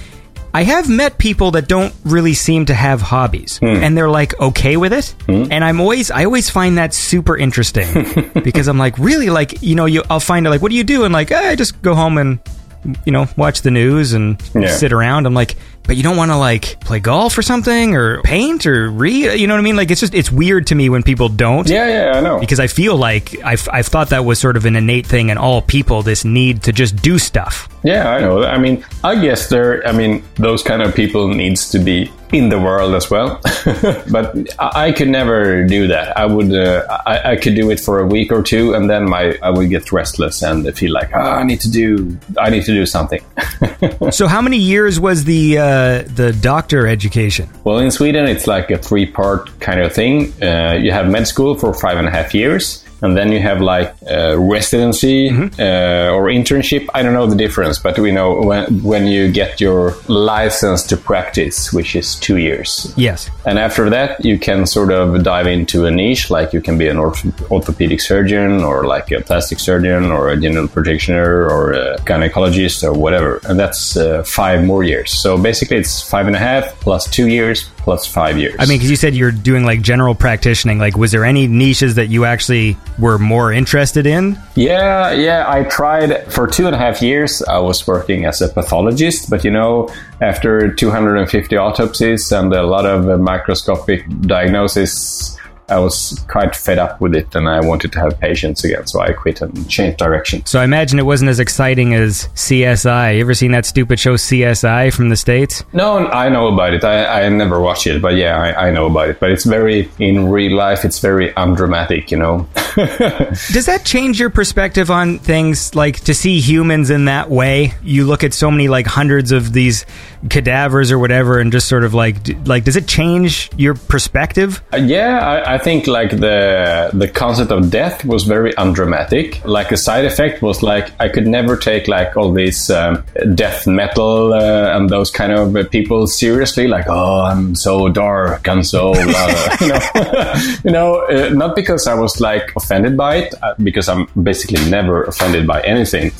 I have met people that don't really seem to have hobbies and they're like okay with it. And I'm always, I always find that super interesting because I'm like, really? Like, you know, you, I'll find out, like, what do you do? And like, "Eh, I just go home and, you know, watch the news and Yeah. sit around. I'm like, but you don't want to like play golf or something or paint or read, you know what I mean? Like, it's just, it's weird to me when people don't Yeah, yeah, I know. because I feel like I've, I've thought that was sort of an innate thing in all people, this need to just do stuff. Yeah, I know. I mean, I guess there. I mean, those kind of people needs to be in the world as well. but I, I could never do that. I would. Uh, I, I could do it for a week or two, and then my I would get restless and feel like oh, I need to do. I need to do something. So, how many years was the uh, the doctor education? well, in Sweden, it's like a three part kind of thing. Uh, you have med school for five and a half years. And then you have like uh, residency uh, or internship. I don't know the difference, but we know when, when you get your license to practice, which is two years. Yes. And after that, you can sort of dive into a niche, like you can be an orth- orthopedic surgeon, or like a plastic surgeon, or a general practitioner, or a gynecologist, or whatever. And that's uh, five more years. So basically, it's five and a half plus two years plus five years. I mean, because you said you're doing like general practicing. Like, was there any niches that you actually were more interested in? Yeah, yeah, I tried for two and a half years. I was working as a pathologist, but you know, after 250 autopsies and a lot of microscopic diagnosis, I was quite fed up with it and I wanted to have patients again. So I quit and changed direction. So, I imagine it wasn't as exciting as CSI. You ever seen that stupid show CSI from the States? No, I know about it. I, I never watched it, but yeah, I, I know about it. But it's very, in real life, it's very undramatic, you know? Does that change your perspective on things like to see humans in that way? You look at so many like hundreds of these cadavers or whatever and just sort of like like does it change your perspective? Uh, Yeah, I, I think like the the concept of death was very undramatic. Like a side effect was like I could never take like all these um, death metal uh, and those kind of uh, people seriously. Like, oh, I'm so dark, I'm so blah," you know, you know, uh, not because I was like offended by it, uh, because I'm basically never offended by anything.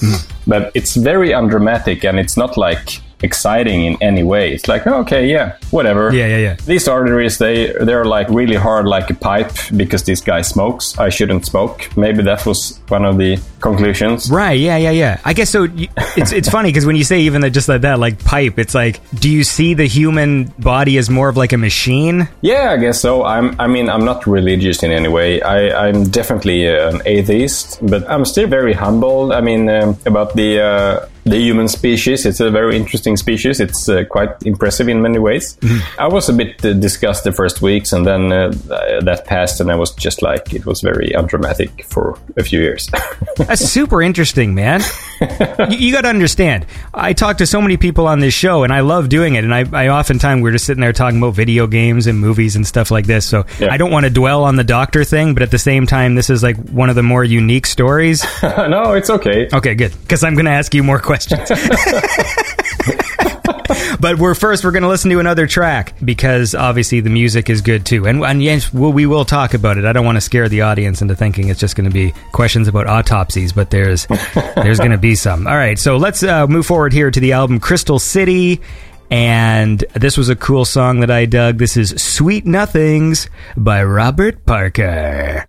But it's very undramatic, and it's not like exciting in any way. It's like, okay, yeah, whatever. Yeah, yeah, yeah. These arteries, they they're like really hard like a pipe because this guy smokes. I shouldn't smoke. Maybe that was one of the conclusions. Right. Yeah. Yeah. Yeah. I guess so. you- It's it's funny because when you say even that, just like that, like pipe, it's like, do you see the human body as more of like a machine? Yeah, I guess so. I'm. I mean, I'm not religious in any way. I, I'm definitely uh, an atheist, but I'm still very humble. I mean, um, about the uh, the human species. It's a very interesting species. It's uh, quite impressive in many ways. I was a bit uh, disgusted the first weeks, and then uh, th- that passed, and I was just like, it was very undramatic for a few years. That's super interesting, man. you, you got to understand. I talk to so many people on this show, and I love doing it. And I, I oftentimes we're just sitting there talking about video games and movies and stuff like this. So Yeah. I don't want to dwell on the doctor thing, but at the same time, this is like one of the more unique stories. no, it's okay. Okay, good. Because I'm going to ask you more questions. But we're first we're going to listen to another track because obviously the music is good too. And, and yes, we will talk about it. I don't want to scare the audience into thinking it's just going to be questions about autopsies, but there's there's going to be some. All right, so let's uh, move forward here to the album Crystal City. And this was a cool song that I dug. This is Sweet Nothings by Robert Parker.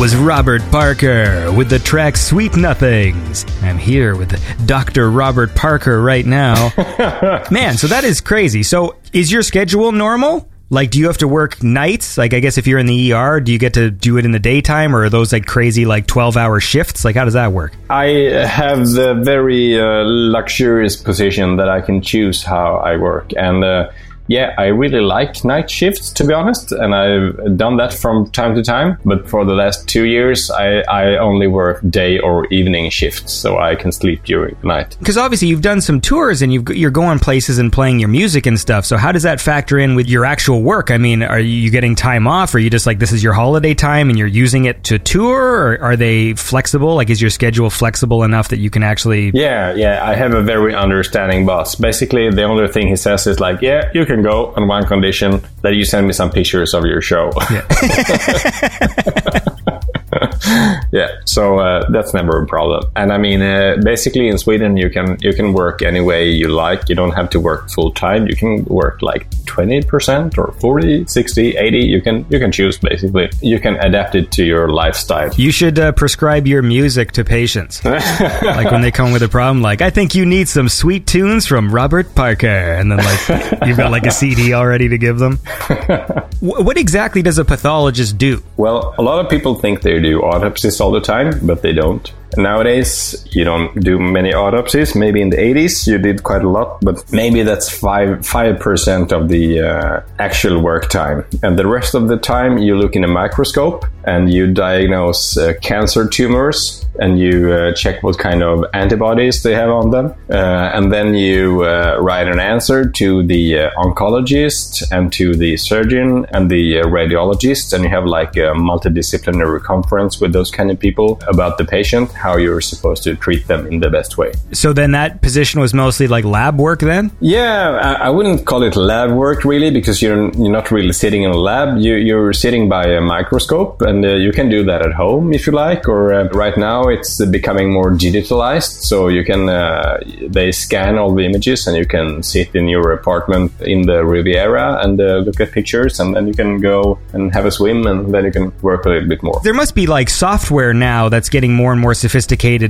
Was Robert Parker with the track Sweet Nothings. I'm here with Dr. Robert Parker right now. Man, so that is crazy. So is your schedule normal? Like, do you have to work nights? Like, I guess if you're in the ER, do you get to do it in the daytime, or are those like crazy, like 12 hour shifts? Like, how does that work? I have the very uh, luxurious position that I can choose how I work. And uh, yeah, I really like night shifts, to be honest, and I've done that from time to time. But for the last two years, I, I only work day or evening shifts, so I can sleep during the night. Because obviously you've done some tours and you've, you're going places and playing your music and stuff. So how does that factor in with your actual work? I mean, are you getting time off? Or are you just like this is your holiday time and you're using it to tour? Or are they flexible? Like, is your schedule flexible enough that you can actually? Yeah, yeah. I have a very understanding boss. Basically, the only thing he says is like, "Yeah, you can go on one condition that you send me some pictures of your show." Yeah. yeah, so uh, that's never a problem. And I mean, uh, basically in Sweden, you can you can work any way you like. You don't have to work full time. You can work like twenty percent or 40, 60, 80. You can you can choose basically. You can adapt it to your lifestyle. You should uh, prescribe your music to patients. like when they come with a problem, like I think you need some sweet tunes from Robert Parker, and then like you've got like a CD already to give them. What exactly does a pathologist do? Well, a lot of people think they do autopsies all the time, but they don't. Nowadays, you don't do many autopsies. Maybe in the 80s, you did quite a lot, but maybe that's five five percent of the uh, actual work time, and the rest of the time you look in a microscope and you diagnose uh, cancer tumors and you uh, check what kind of antibodies they have on them, uh, and then you uh, write an answer to the uh, oncologist and to the surgeon and the radiologist, and you have like a multidisciplinary conference with those kind of people about the patient, how you're supposed to treat them in the best way. So then that position was mostly like lab work then? Yeah, I, I wouldn't call it lab work really because you're you're not really sitting in a lab. You, you're sitting by a microscope, and uh, you can do that at home if you like. Or uh, right now, it's becoming more digitalized, so you can uh, they scan all the images, and you can sit in your apartment in the Riviera and uh, look at pictures, and then you can go and have a swim, and then you can work a little bit more. There must be like software now that's getting more and more sophisticated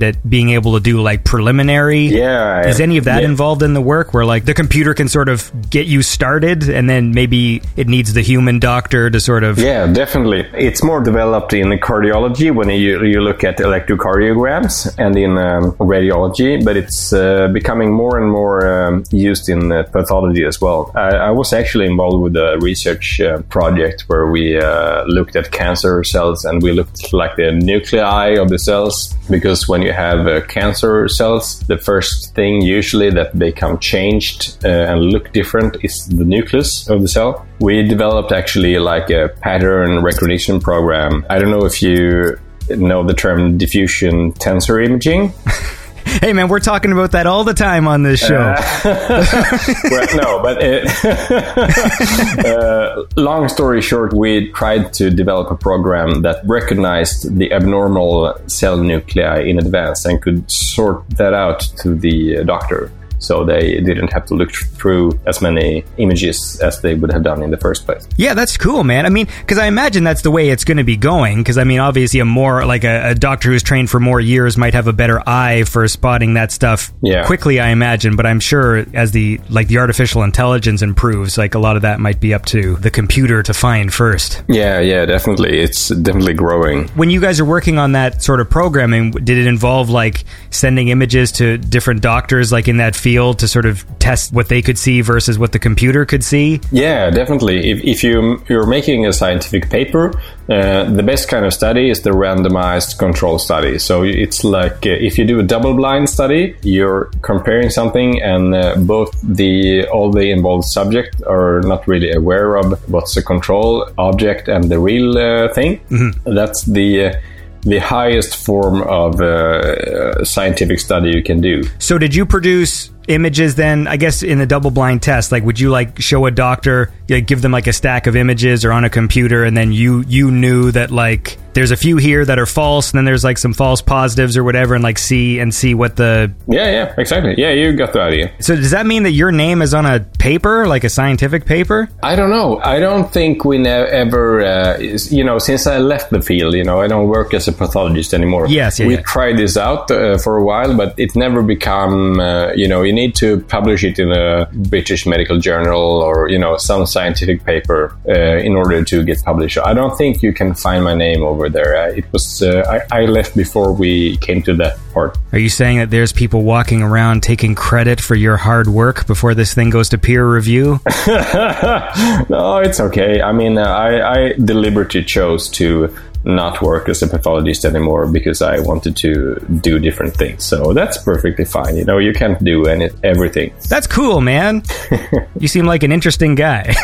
at being able to do like preliminary. Yeah, Is any of that yeah. involved in the work where like the computer can sort of get you started and then maybe it needs the human doctor to sort of Yeah, definitely. It's more developed in cardiology when you, you look at electrocardiograms and in um, radiology, but it's uh, becoming more and more um, used in uh, pathology as well. I, I was actually involved with a research uh, project where we uh, looked at cancer cells and we looked like the nuclei of the cells because when you have uh, cancer cells, the first thing usually that become changed uh, and look different is the nucleus of the cell. We developed actually like a pattern recognition program. I don't know if you know the term diffusion tensor imaging. Hey man, we're talking about that all the time on this show. well, no, but it, uh, long story short, we tried to develop a program that recognized the abnormal cell nuclei in advance and could sort that out to the uh, doctor. So they didn't have to look through as many images as they would have done in the first place. Yeah, that's cool, man. I mean, because I imagine that's the way it's going to be going. Because I mean, obviously, a more like a, a doctor who's trained for more years might have a better eye for spotting that stuff Yeah. quickly. I imagine, but I'm sure as the like the artificial intelligence improves, like a lot of that might be up to the computer to find first. Yeah, yeah, definitely. It's definitely growing. When you guys are working on that sort of programming, did it involve like sending images to different doctors, like in that field, to sort of test what they could see versus what the computer could see? Yeah, definitely. If, if you you're making a scientific paper, uh, the best kind of study is the randomized control study. So it's like uh, if you do a double-blind study, you're comparing something, and uh, both the all the involved subject are not really aware of what's the control object and the real uh, thing. That's the uh, the highest form of uh, scientific study you can do. So, did you produce images then? I guess in the double blind test, like, would you like show a doctor, like, give them like a stack of images or on a computer, and then you you knew that like there's a few here that are false, and then there's like some false positives or whatever, and like see and see what the. Yeah, yeah, exactly. Yeah, you got the idea. So does that mean that your name is on a paper, like a scientific paper? I don't know. I don't think we ne- ever, uh, you know, since I left the field, you know, I don't work as a pathologist anymore. Yes, yeah, we yeah. tried this out uh, for a while, but it never become, uh, you know, you need to publish it in a British medical journal or, you know, some scientific paper uh, in order to get published. I don't think you can find my name over there. It was, uh, I, I left before we came to that part. Are you saying that there's people walking around taking credit for your hard work before this thing goes to peer review? no, it's okay. I mean, uh, I, I deliberately chose to not work as a pathologist anymore because I wanted to do different things. So that's perfectly fine. You know, you can't do any everything. That's cool, man. you seem like an interesting guy.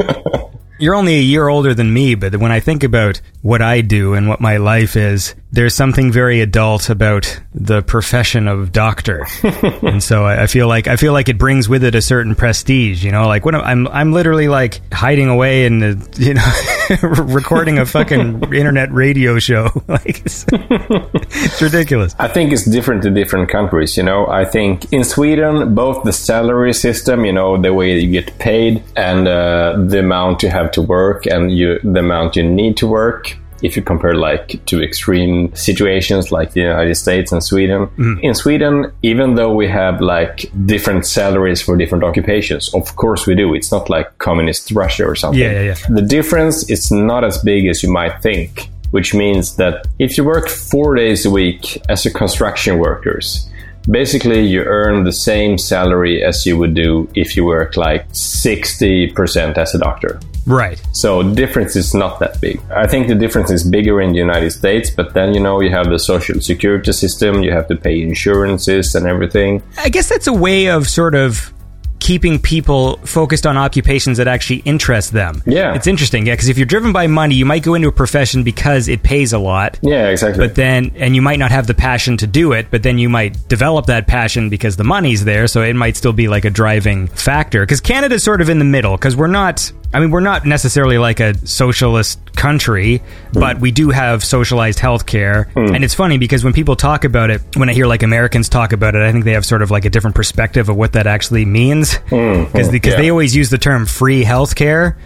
You're only a year older than me, but when I think about what I do and what my life is, there's something very adult about the profession of doctor, and so I I feel like I feel like it brings with it a certain prestige. You know, like when I'm I'm literally like hiding away in the you know recording a fucking internet radio show. like it's, it's ridiculous. I think it's different in different countries. You know, I think in Sweden, both the salary system, you know, the way you get paid, and uh, the amount you have to work, and you the amount you need to work. If you compare like to extreme situations like the United States and Sweden, mm. in Sweden, even though we have like different salaries for different occupations, of course we do. It's not like communist Russia or something. Yeah, yeah, yeah. The difference is not as big as you might think, which means that if you work four days a week as a construction workers, basically you earn the same salary as you would do if you work like 60% as a doctor. Right. So difference is not that big. I think the difference is bigger in the United States, but then you know you have the social security system, you have to pay insurances and everything. I guess that's a way of sort of keeping people focused on occupations that actually interest them. Yeah. It's interesting, yeah, because if you're driven by money, you might go into a profession because it pays a lot. Yeah, exactly. But then, and you might not have the passion to do it, but then you might develop that passion because the money's there, so it might still be like a driving factor. Because Canada's sort of in the middle, because we're not, I mean, we're not necessarily like a socialist country, but we do have socialized healthcare. Hmm. And it's funny because when people talk about it, when I hear like Americans talk about it, I think they have sort of like a different perspective of what that actually means. Hmm. Hmm. Because because they yeah. always use the term free healthcare.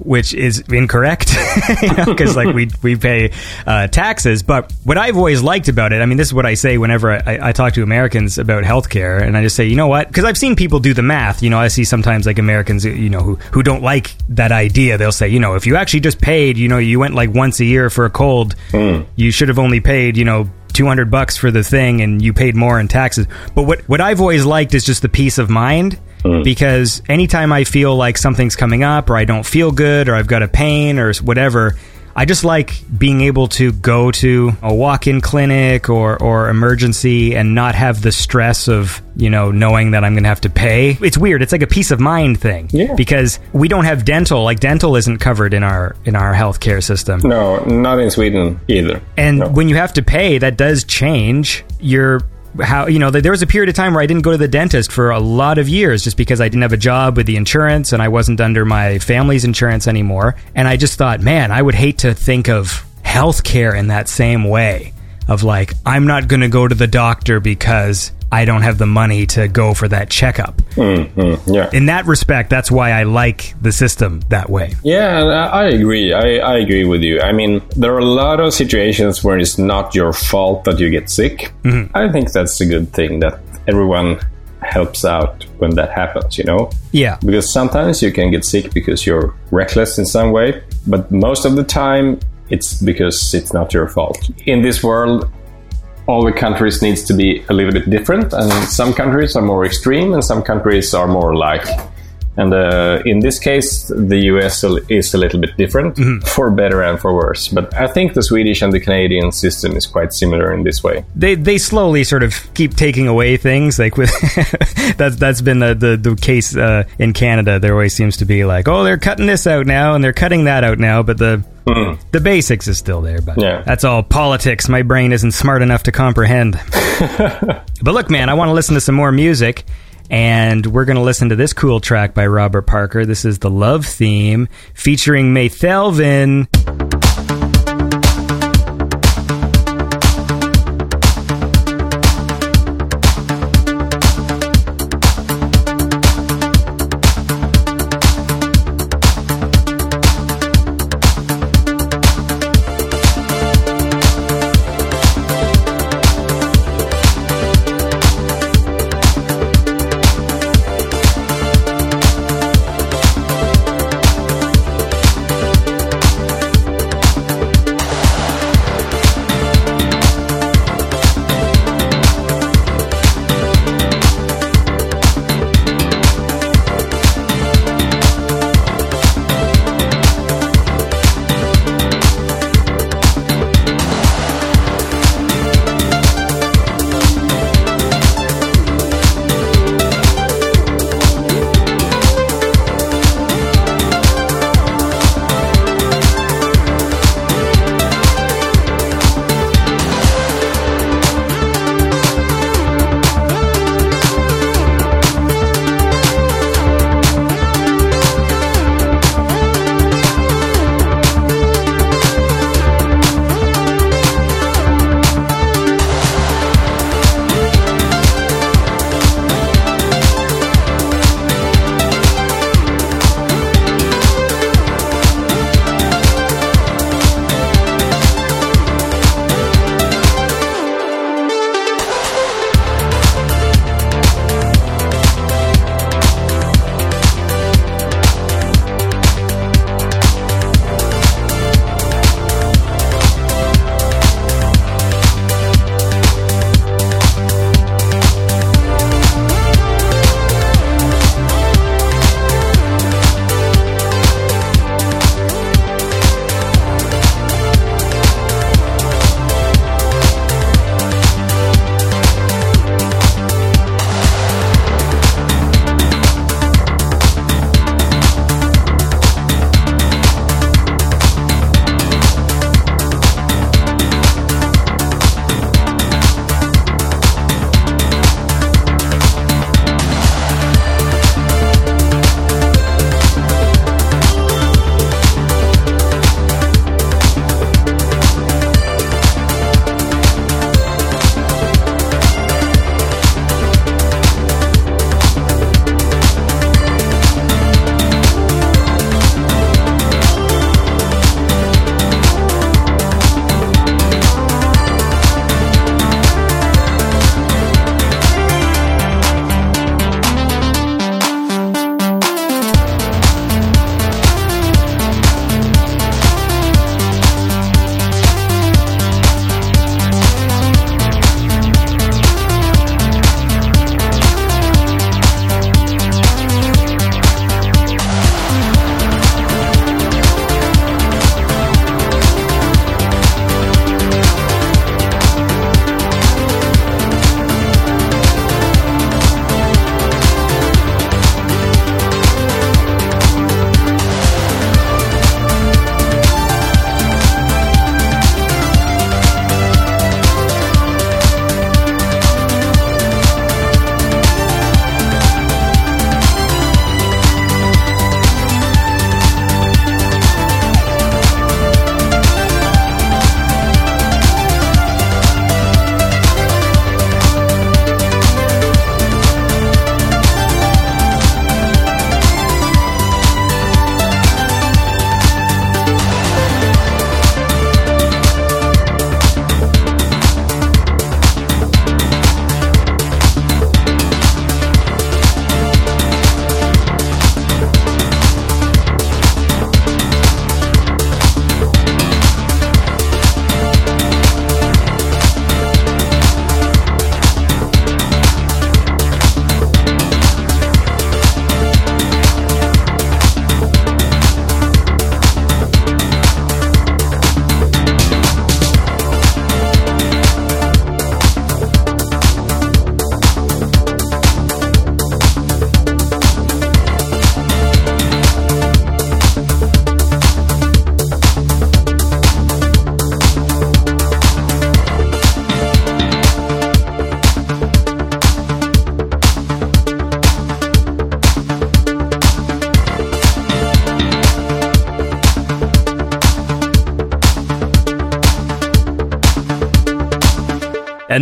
Which is incorrect, because like we we pay uh, taxes. But what I've always liked about it, I mean, this is what I say whenever I, I talk to Americans about healthcare, and I just say, you know what? Because I've seen people do the math. You know, I see sometimes like Americans, you know, who who don't like that idea. They'll say, you know, if you actually just paid, you know, you went like once a year for a cold, hmm. you should have only paid, you know. 200 bucks for the thing and you paid more in taxes. But what, what I've always liked is just the peace of mind hmm. because anytime I feel like something's coming up or I don't feel good or I've got a pain or whatever, I just like being able to go to a walk-in clinic or, or emergency and not have the stress of, you know, knowing that I'm going to have to pay. It's weird. It's like a peace of mind thing Yeah. because we don't have dental. Like dental isn't covered in our in our healthcare system. no, not in Sweden either. And No. when you have to pay, that does change your how you know there was a period of time where I didn't go to the dentist for a lot of years just because I didn't have a job with the insurance and I wasn't under my family's insurance anymore. And I just thought, man, I would hate to think of healthcare in that same way of like I'm not going to go to the doctor because I don't have the money to go for that checkup. Mm, yeah. In that respect, that's why I like the system that way. Yeah, I agree. I, I agree with you. I mean, there are a lot of situations where it's not your fault that you get sick. I think that's a good thing that everyone helps out when that happens, you know? Yeah. Because sometimes you can get sick because you're reckless in some way, but most of the time it's because it's not your fault. In this world, all the countries needs to be a little bit different, and some countries are more extreme, and some countries are more like And uh, in this case, the US is a little bit different, for better and for worse. But I think the Swedish and the Canadian system is quite similar in this way. They they slowly sort of keep taking away things. Like with that's that's been the the, the case uh, in Canada. There always seems to be like, oh, they're cutting this out now and they're cutting that out now, but the the basics is still there. But Yeah. that's all politics. My brain isn't smart enough to comprehend. but look, man, I want to listen to some more music. And we're going to listen to this cool track by Robert Parker. This is the Love Theme featuring May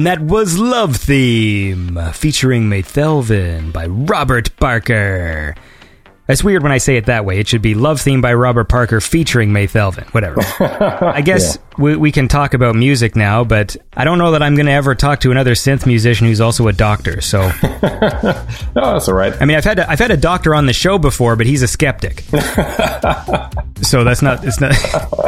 And that was Love Theme, featuring Mathelvin by Robert Parker. It's weird when I say it that way. It should be Love Theme by Robert Parker featuring Mathelvin. Whatever. I guess we, we can talk about music now, but I don't know that I'm going to ever talk to another synth musician who's also a doctor. So, No, that's all right. I mean, I've had I've had a doctor on the show before, but he's a skeptic. so that's not it's not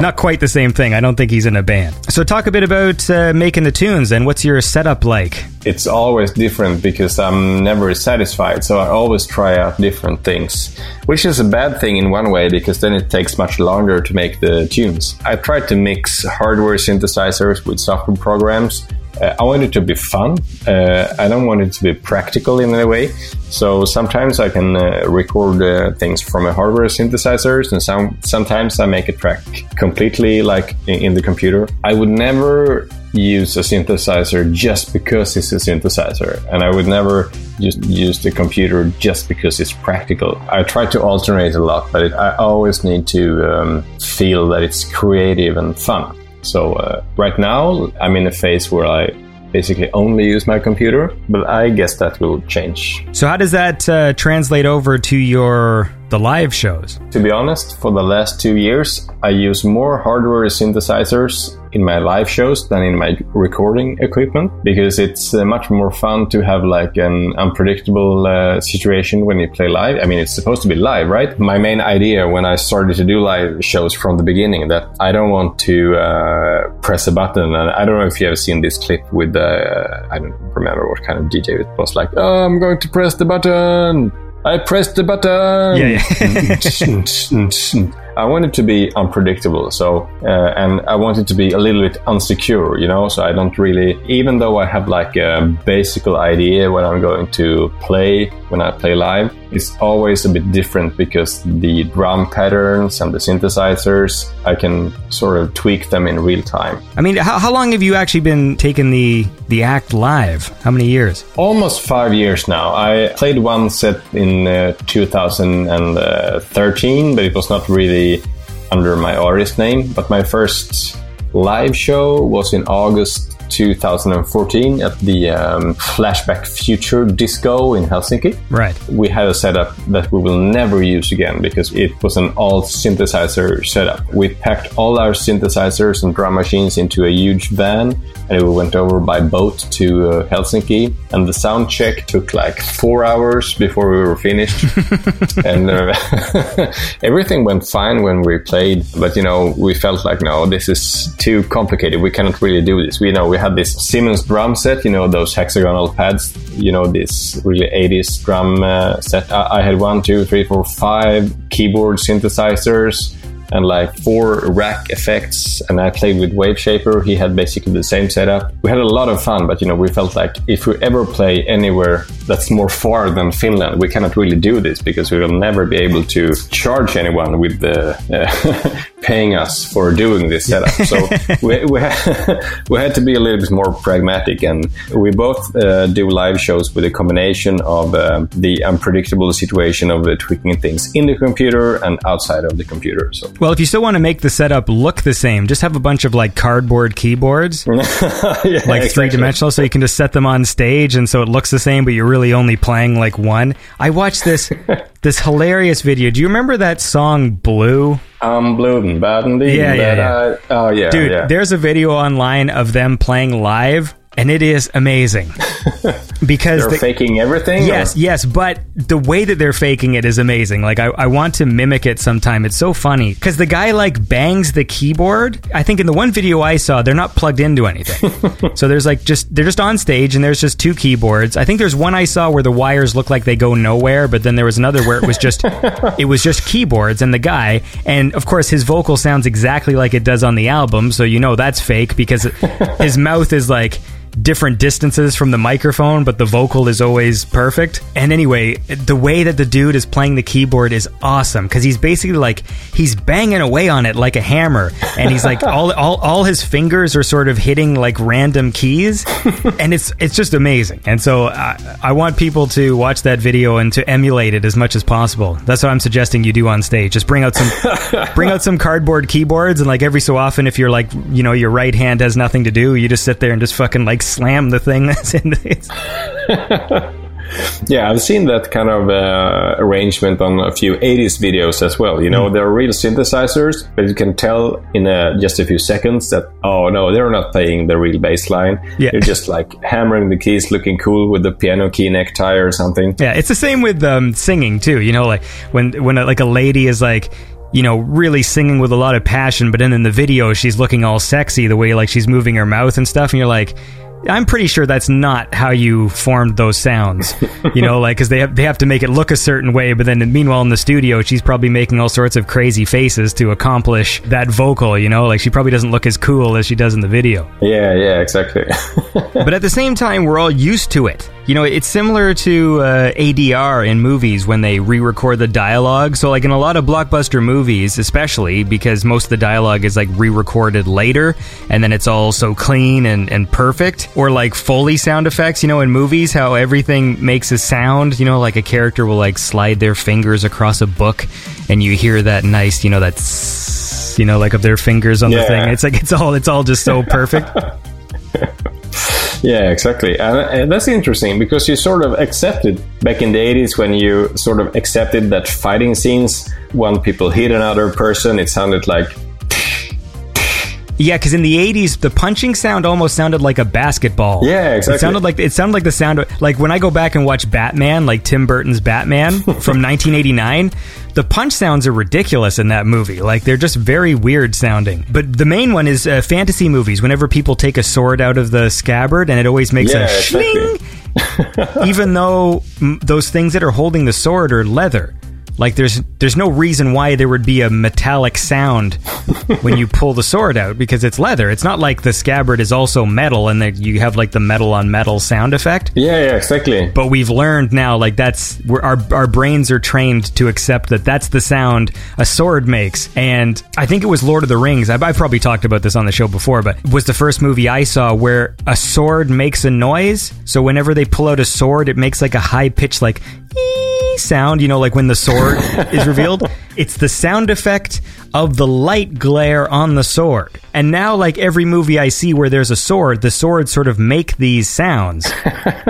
not quite the same thing. I don't think he's in a band. So talk a bit about uh, making the tunes and what's your setup like? It's always different because I'm never satisfied, so I always try out different things, which is a bad thing in one way because then it takes much longer to make the tunes. I try to mix hardware synthesizers with software programs. Uh, I want it to be fun. Uh, I don't want it to be practical in any way. So sometimes I can uh, record uh, things from a hardware synthesizers, and some sometimes I make a track completely like in the computer. I would never use a synthesizer just because it's a synthesizer, and I would never just use the computer just because it's practical. I try to alternate a lot, but it, I always need to um, feel that it's creative and fun. So uh, right now, I'm in a phase where I basically only use my computer, but I guess that will change. So how does that uh, translate over to your the live shows? To be honest, for the last two years, I use more hardware synthesizers in my live shows than in my recording equipment because it's uh, much more fun to have like an unpredictable uh, situation when you play live. I mean, it's supposed to be live, right? My main idea when I started to do live shows from the beginning that I don't want to uh, press a button. And I don't know if you have seen this clip with uh, I don't remember what kind of DJ it was like. Oh, I'm going to press the button. I pressed the button. Yeah, I want it to be unpredictable. So, uh, and I want it to be a little bit unsecure, you know. So I don't really, even though I have like a basic idea when I'm going to play when I play live, it's always a bit different because the drum patterns and the synthesizers, I can sort of tweak them in real time. I mean, how, how long have you actually been taking the the act live? How many years? Almost five years now. I played one set in uh, 2013, but it was not really under my artist name. But my first live show was in August 2014 at the um, Flashback Future Disco in Helsinki. Right. We had a setup that we will never use again because it was an all synthesizer setup. We packed all our synthesizers and drum machines into a huge van and we went over by boat to uh, Helsinki. And the sound check took like four hours before we were finished. and uh, everything went fine when we played, but you know, we felt like, no, this is too complicated. We cannot really do this. We know we had this Simmons drum set, you know, those hexagonal pads, you know, this really 80s drum uh, set. I, I had one, two, three, four, five keyboard synthesizers and like four rack effects and I played with Waveshaper. He had basically the same setup. We had a lot of fun, but you know, we felt like if we ever play anywhere that's more far than Finland, we cannot really do this because we will never be able to charge anyone with the uh, paying us for doing this setup. So we, we, had, we had to be a little bit more pragmatic and we both uh, do live shows with a combination of uh, the unpredictable situation of uh, tweaking things in the computer and outside of the computer. So Well, if you still want to make the setup look the same, just have a bunch of like cardboard keyboards, yeah, like exactly. three dimensional, so you can just set them on stage, and so it looks the same, but you're really only playing like one. I watched this this hilarious video. Do you remember that song "Blue"? I'm blue and bad and Yeah, yeah, I- oh yeah, Dude, yeah. there's a video online of them playing live, and it is amazing because They're the- faking everything. Yes, or- yes, but the way that they're faking it is amazing. Like I, I want to mimic it sometime. It's so funny because the guy like bangs the keyboard. I think in the one video I saw, they're not plugged into anything. so there's like just they're just on stage and there's just two keyboards. I think there's one I saw where the wires look like they go nowhere, but then there was another where it was just it was just keyboards and the guy and of course his vocal sounds exactly like it does on the album, so you know that's fake because his mouth is like different distances from the microphone, but the vocal is always perfect. And anyway, the way that the dude is playing the keyboard is awesome because he's basically like he's banging away on it like a hammer, and he's like all all all his fingers are sort of hitting like random keys, and it's it's just amazing. And so I, I want people to watch that video and to emulate it as much as possible. That's what I'm suggesting you do on stage. Just bring out some bring out some cardboard keyboards, and like every so often, if you're like you know your right hand has nothing to do, you just sit there and just fucking like slam the thing that's in it. Yeah, I've seen that kind of uh, arrangement on a few 80s videos as well. You know, they're real synthesizers, but you can tell in uh just a few seconds that, oh no, they're not playing the real bass line. Yeah. They're just like hammering the keys, looking cool with the piano key necktie or something. Yeah, it's the same with um, singing too. You know, like when when a, like a lady is like. You know, really singing with a lot of passion, but then in the video she's looking all sexy, the way like she's moving her mouth and stuff, and you're like, I'm pretty sure that's not how you formed those sounds. You know, like because they have they have to make it look a certain way, but then meanwhile in the studio she's probably making all sorts of crazy faces to accomplish that vocal. You know, like she probably doesn't look as cool as she does in the video. Yeah, yeah, exactly. But at the same time, we're all used to it. You know, it's similar to uh, ADR in movies when they re-record the dialogue. So, like in a lot of blockbuster movies, especially because most of the dialogue is like re-recorded later, and then it's all so clean and, and perfect. Or like Foley sound effects. You know, in movies, how everything makes a sound. You know, like a character will like slide their fingers across a book, and you hear that nice, you know, that's you know, like of their fingers on the thing. It's like it's all it's all just so perfect. Yeah, exactly. And, and that's interesting because you sort of accepted back in the 80s when you sort of accepted that fighting scenes, when people hit another person, it sounded like, Yeah, because in the '80s, the punching sound almost sounded like a basketball. Yeah, exactly. It sounded like it sounded like the sound of, like when I go back and watch Batman, like Tim Burton's Batman from 1989. The punch sounds are ridiculous in that movie. Like they're just very weird sounding. But the main one is uh, fantasy movies. Whenever people take a sword out of the scabbard, and it always makes Yeah, a shling, even though mm, those things that are holding the sword are leather. Like there's there's no reason why there would be a metallic sound when you pull the sword out because it's leather. It's not like the scabbard is also metal and that you have like the metal on metal sound effect. yeah, yeah, exactly. But we've learned now like that's we're, our our brains are trained to accept that that's the sound a sword makes. And I think it was Lord of the Rings. I've, I've probably talked about this on the show before, but it was the first movie I saw where a sword makes a noise. So whenever they pull out a sword, it makes like a high pitch like sound, you know, like when the sword is revealed. It's the sound effect of the light glare on the sword. And now, like every movie I see where there's a sword, the swords sort of make these sounds.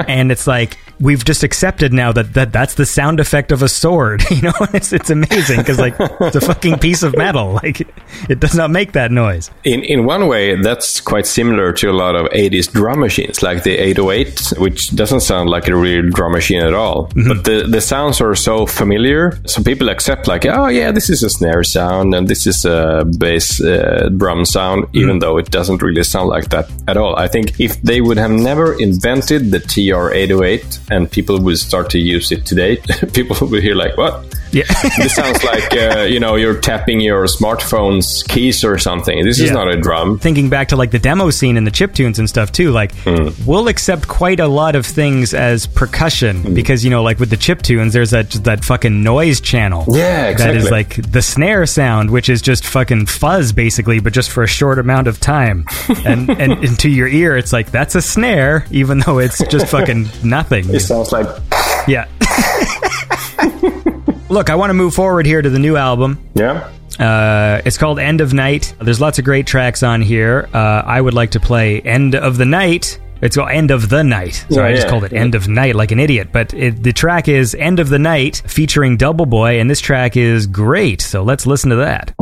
and it's like, we've just accepted now that, that that's the sound effect of a sword. You know, it's, it's amazing because, like, it's a fucking piece of metal. Like, it does not make that noise. In in one way, that's quite similar to a lot of 80s drum machines, like the 808, which doesn't sound like a real drum machine at all. Mm-hmm. But the, the sounds are so familiar, so people accept, like, oh, yeah, this is a snare sound and this is a bass uh, drum sound, even though it doesn't really sound like that at all. I think if they would have never invented the TR-808 and people would start to use it today, people would hear, like, what? Yeah. this sounds like uh, you know you're tapping your smartphone's keys or something. This is not a drum. Thinking back to like the demo scene and the chip tunes and stuff too, like we'll accept quite a lot of things as percussion because you know, like with the chip tunes, there's that that fucking noise channel. Yeah, That exactly. is like the snare sound, which is just fucking fuzz basically, but just for a short amount of time. And and into your ear, it's like that's a snare, even though it's just fucking nothing. It sounds like Yeah. Look, I want to move forward here to the new album. yeah. Uh, it's called End of Night. There's lots of great tracks on here. Uh, I would like to play End of the Night. It's called End of the Night. So Yeah, I just yeah. called it End of Night like an idiot. But it, the track is End of the Night featuring Double Boy, and this track is great. So let's listen to that.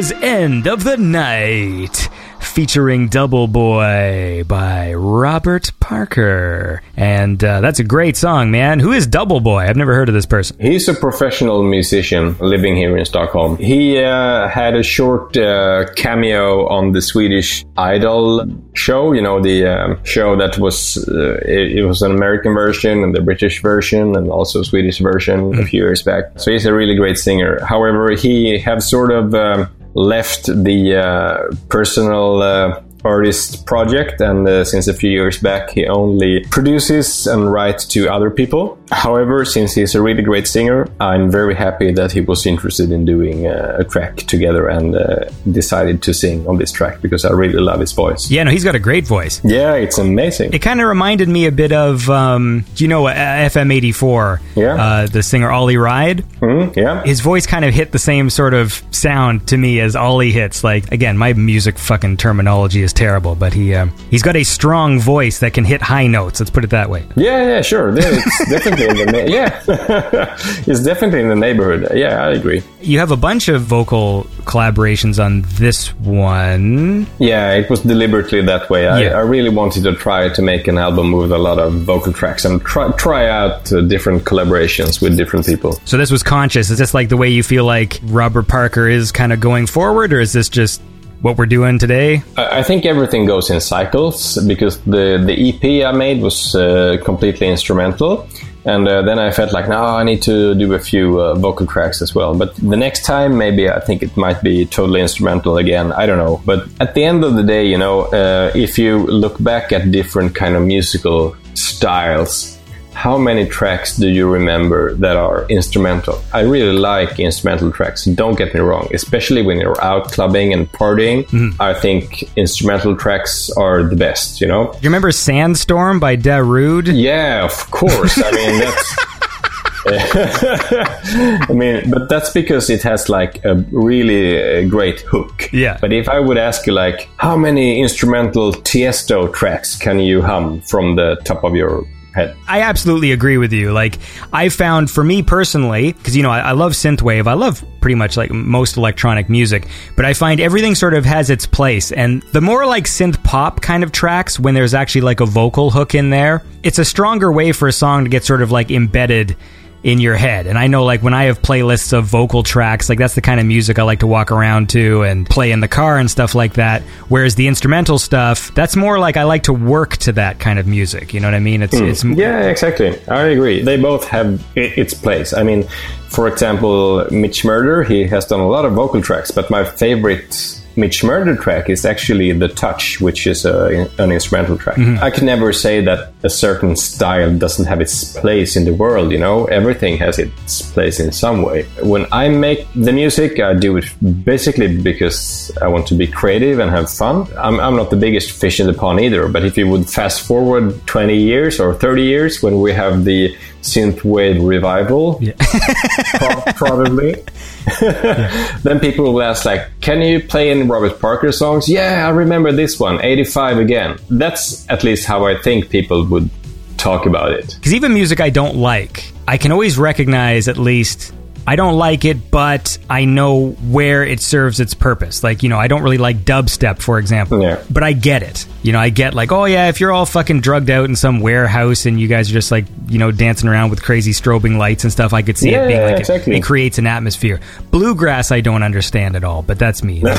Was End of the Night, featuring Double Boy by Robert Parker. And uh, that's a great song, man. Who is Double Boy? I've never heard of this person. He's a professional musician living here in Stockholm. He uh, had a short uh, cameo on the Swedish Idol show, you know, the um, show that was, uh, it, it was an American version and the British version and also Swedish version a few years back. So he's a really great singer. However, he have sort of um, left the uh, personal uh, artist project and uh, since a few years back he only produces and writes to other people however since he's a really great singer i'm very happy that he was interested in doing uh, a track together and uh, decided to sing on this track because i really love his voice Yeah, no, he's got a great voice. yeah it's amazing It kind of reminded me a bit of, um, you know, uh, FM84? Yeah. Uh, the singer Ollie Wride. Mhm, yeah His voice kind of hit the same sort of sound to me as Ollie hits. Like, again, my music fucking terminology is terrible, but he um, he's got a strong voice that can hit high notes. Let's put it that way. yeah yeah sure Yeah, it's definitely in the na- yeah it's definitely in the neighborhood yeah i agree You have a bunch of vocal collaborations on this one. Yeah, it was deliberately that way. I, Yeah. I really wanted to try to make an album with a lot of vocal tracks and try try out uh, different collaborations with different people. So this was conscious. Is this like the way you feel like Robert Parker is kind of going forward, or is this just what we're doing today? I, think everything goes in cycles because the the EP I made was uh, completely instrumental. And uh, then I felt like, now I need to do a few uh, vocal tracks as well. But the next time, maybe I think it might be totally instrumental again. I don't know. But at the end of the day, you know, uh, if you look back at different kind of musical styles, how many tracks do you remember that are instrumental? I really like instrumental tracks. Don't get me wrong, especially when you're out clubbing and partying. I think instrumental tracks are the best, you know? Do you remember Sandstorm by Darude? Yeah, of course. I mean, that's. I mean, but that's because it has like a really uh, great hook. Yeah. But if I would ask you, like, how many instrumental Tiesto tracks can you hum from the top of your head? I absolutely agree with you. Like, I found for me personally, because you know, I, I love synthwave. I love pretty much like most electronic music, but I find everything sort of has its place. And the more like synth pop kind of tracks, when there's actually like a vocal hook in there, it's a stronger way for a song to get sort of like embedded in your head. And I know like when I have playlists of vocal tracks, like that's the kind of music I like to walk around to and play in the car and stuff like that. Whereas the instrumental stuff, that's more like I like to work to that kind of music. You know what I mean? It's hmm. it's Yeah, exactly. I agree. They both have its place. I mean, for example, Mitch Murder, he has done a lot of vocal tracks, but my favorite Mitch Murder track is actually The Touch, which is uh, a, an instrumental track. Mm-hmm. I can never say that a certain style doesn't have its place in the world, you know? Everything has its place in some way. When I make the music, I do it basically because I want to be creative and have fun. I'm, I'm not the biggest fish in the pond either, but if you would fast forward 20 years or 30 years when we have the synthwave revival, pro- probably. then people will ask like, "Can you play any Robert Parker songs?" Yeah, I remember this one, '85 again. That's at least how I think people would talk about it. Because even music I don't like, I can always recognize at least I don't like it, but I know where it serves its purpose. Like, you know, I don't really like dubstep, for example. Yeah. But I get it. You know, I get like, oh yeah, if you're all fucking drugged out in some warehouse and you guys are just like, you know, dancing around with crazy strobing lights and stuff, I could see Yeah, it being like it- exactly. it, creates an atmosphere. Bluegrass, I don't understand at all, but that's me.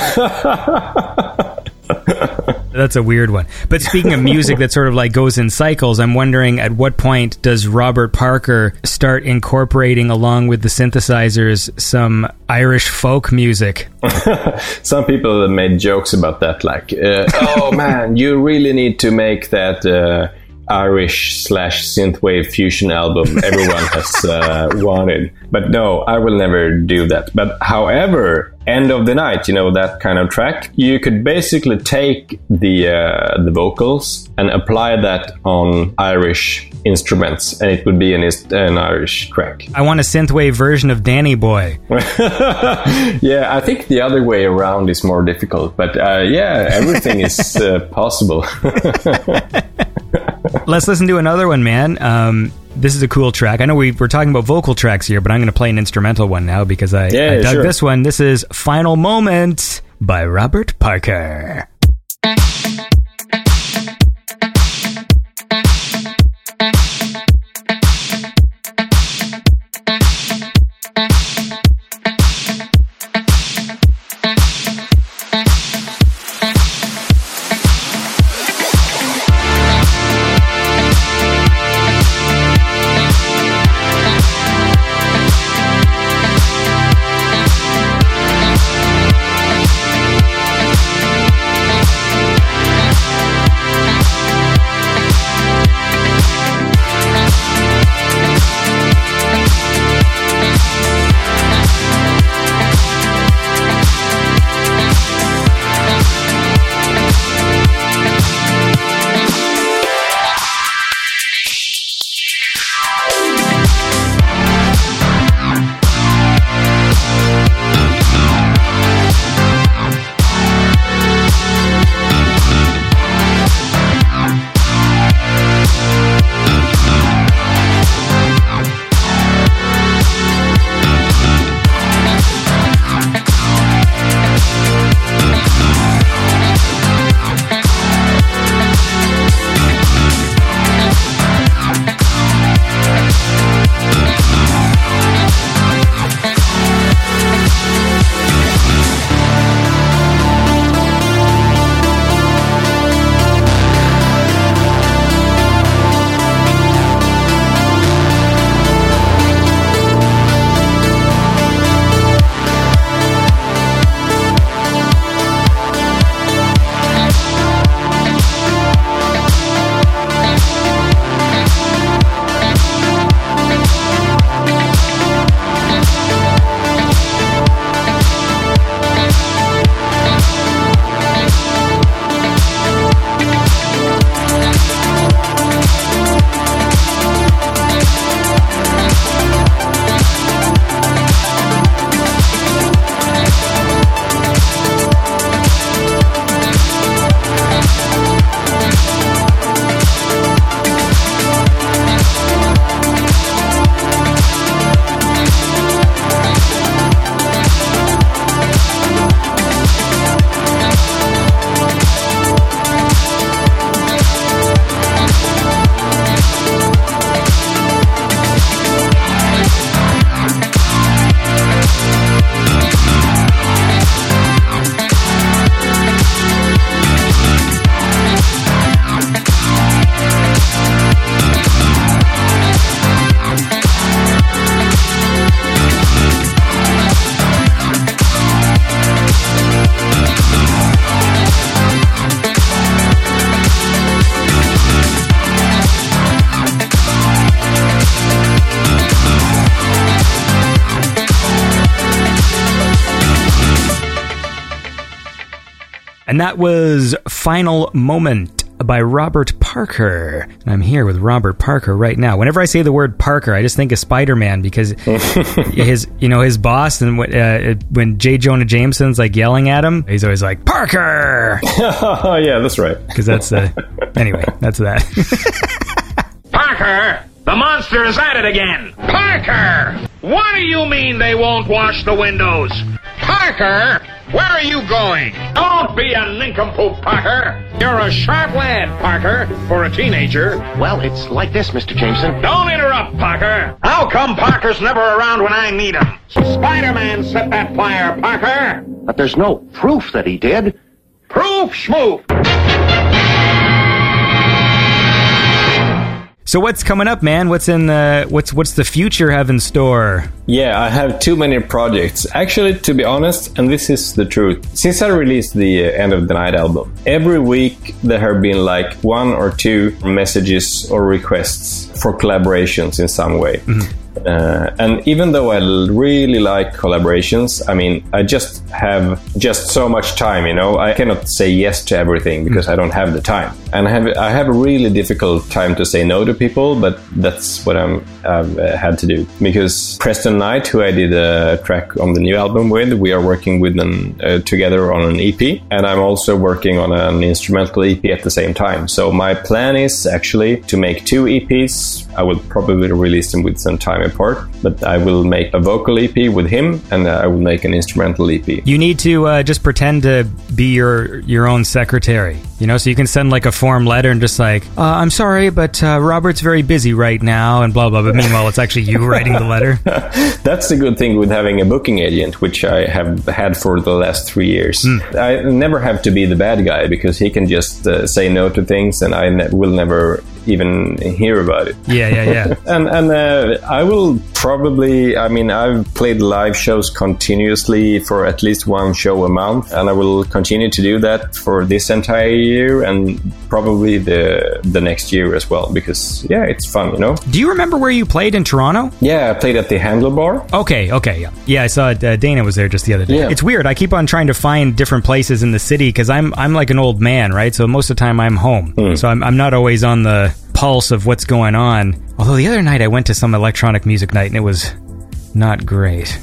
That's a weird one. But speaking of music that sort of like goes in cycles, I'm wondering at what point does Robert Parker start incorporating along with the synthesizers some Irish folk music? Some people have made jokes about that, like, uh, "Oh man, you really need to make that uh, Irish slash synthwave fusion album everyone has uh, wanted." But no, I will never do that. But however, "End of the Night," you know that kind of track, you could basically take the uh, the vocals and apply that on Irish instruments, and it would be an, an Irish track. I want a synthwave version of Danny Boy. yeah, I think the other way around is more difficult, but uh, yeah, everything is uh, possible. Let's listen to another one, man. Um, this is a cool track. I know we, we're talking about vocal tracks here, but I'm going to play an instrumental one now because I, Yeah, I dug sure. this one. This is Final Moment by Robert Parker. That was Final Moment by Robert Parker. And I'm here with Robert Parker right now. Whenever I say the word Parker, I just think of Spider Man because his, you know, his boss and when, uh, when J. Jonah Jameson's like yelling at him, he's always like Parker oh, yeah, that's right. because that's uh, anyway. That's that. Parker! The monster is at it again! Parker! What do you mean they won't wash the windows? Parker, where are you going? Don't be a nincompoop, Parker. You're a sharp lad, Parker, for a teenager. Well, it's like this, Mr. Jameson. Don't interrupt, Parker. How come Parker's never around when I need him? Spider-Man set that fire, Parker. But there's no proof that he did. Proof schmoof. So what's coming up, man? What's in the what's what's the future have in store? Yeah, I have too many projects. Actually, to be honest, and this is the truth, since I released the uh, End of the Night album, every week there have been like one or two messages or requests for collaborations in some way. Uh, and even though I l- really like collaborations, I mean, I just have just so much time, you know. I cannot say yes to everything because I don't have the time, and I have I have a really difficult time to say no to people. But that's what I'm I've uh, had to do because Preston Knight, who I did a track on the new album with, we are working with them uh, together on an EP, and I'm also working on an instrumental EP at the same time. So my plan is actually to make two EPs. I will probably release them with some time apart, but I will make a vocal EP with him, and I will make an instrumental EP. You need to uh, just pretend to be your your own secretary, you know, so you can send like a form letter and just like, uh, I'm sorry, but uh, Robert's very busy right now, and blah blah. But meanwhile, it's actually you writing the letter. That's the good thing with having a booking agent, which I have had for the last three years. I never have to be the bad guy because he can just uh, say no to things, and I ne- will never even hear about it. Yeah, yeah, yeah. And and uh, I will probably. I mean, I've played live shows continuously for at least one show a month, and I will continue to do that for this entire year and probably the the next year as well. Because yeah, it's fun, you know. Do you remember where you played in Toronto? Yeah, I played at the Handlebar. Okay, okay, yeah, yeah. I saw uh, Dana was there just the other day. Yeah. It's weird. I keep on trying to find different places in the city because I'm I'm like an old man, right? So most of the time I'm home, so I'm I'm not always on the pulse of what's going on. Although the other night I went to some electronic music night and it was not great.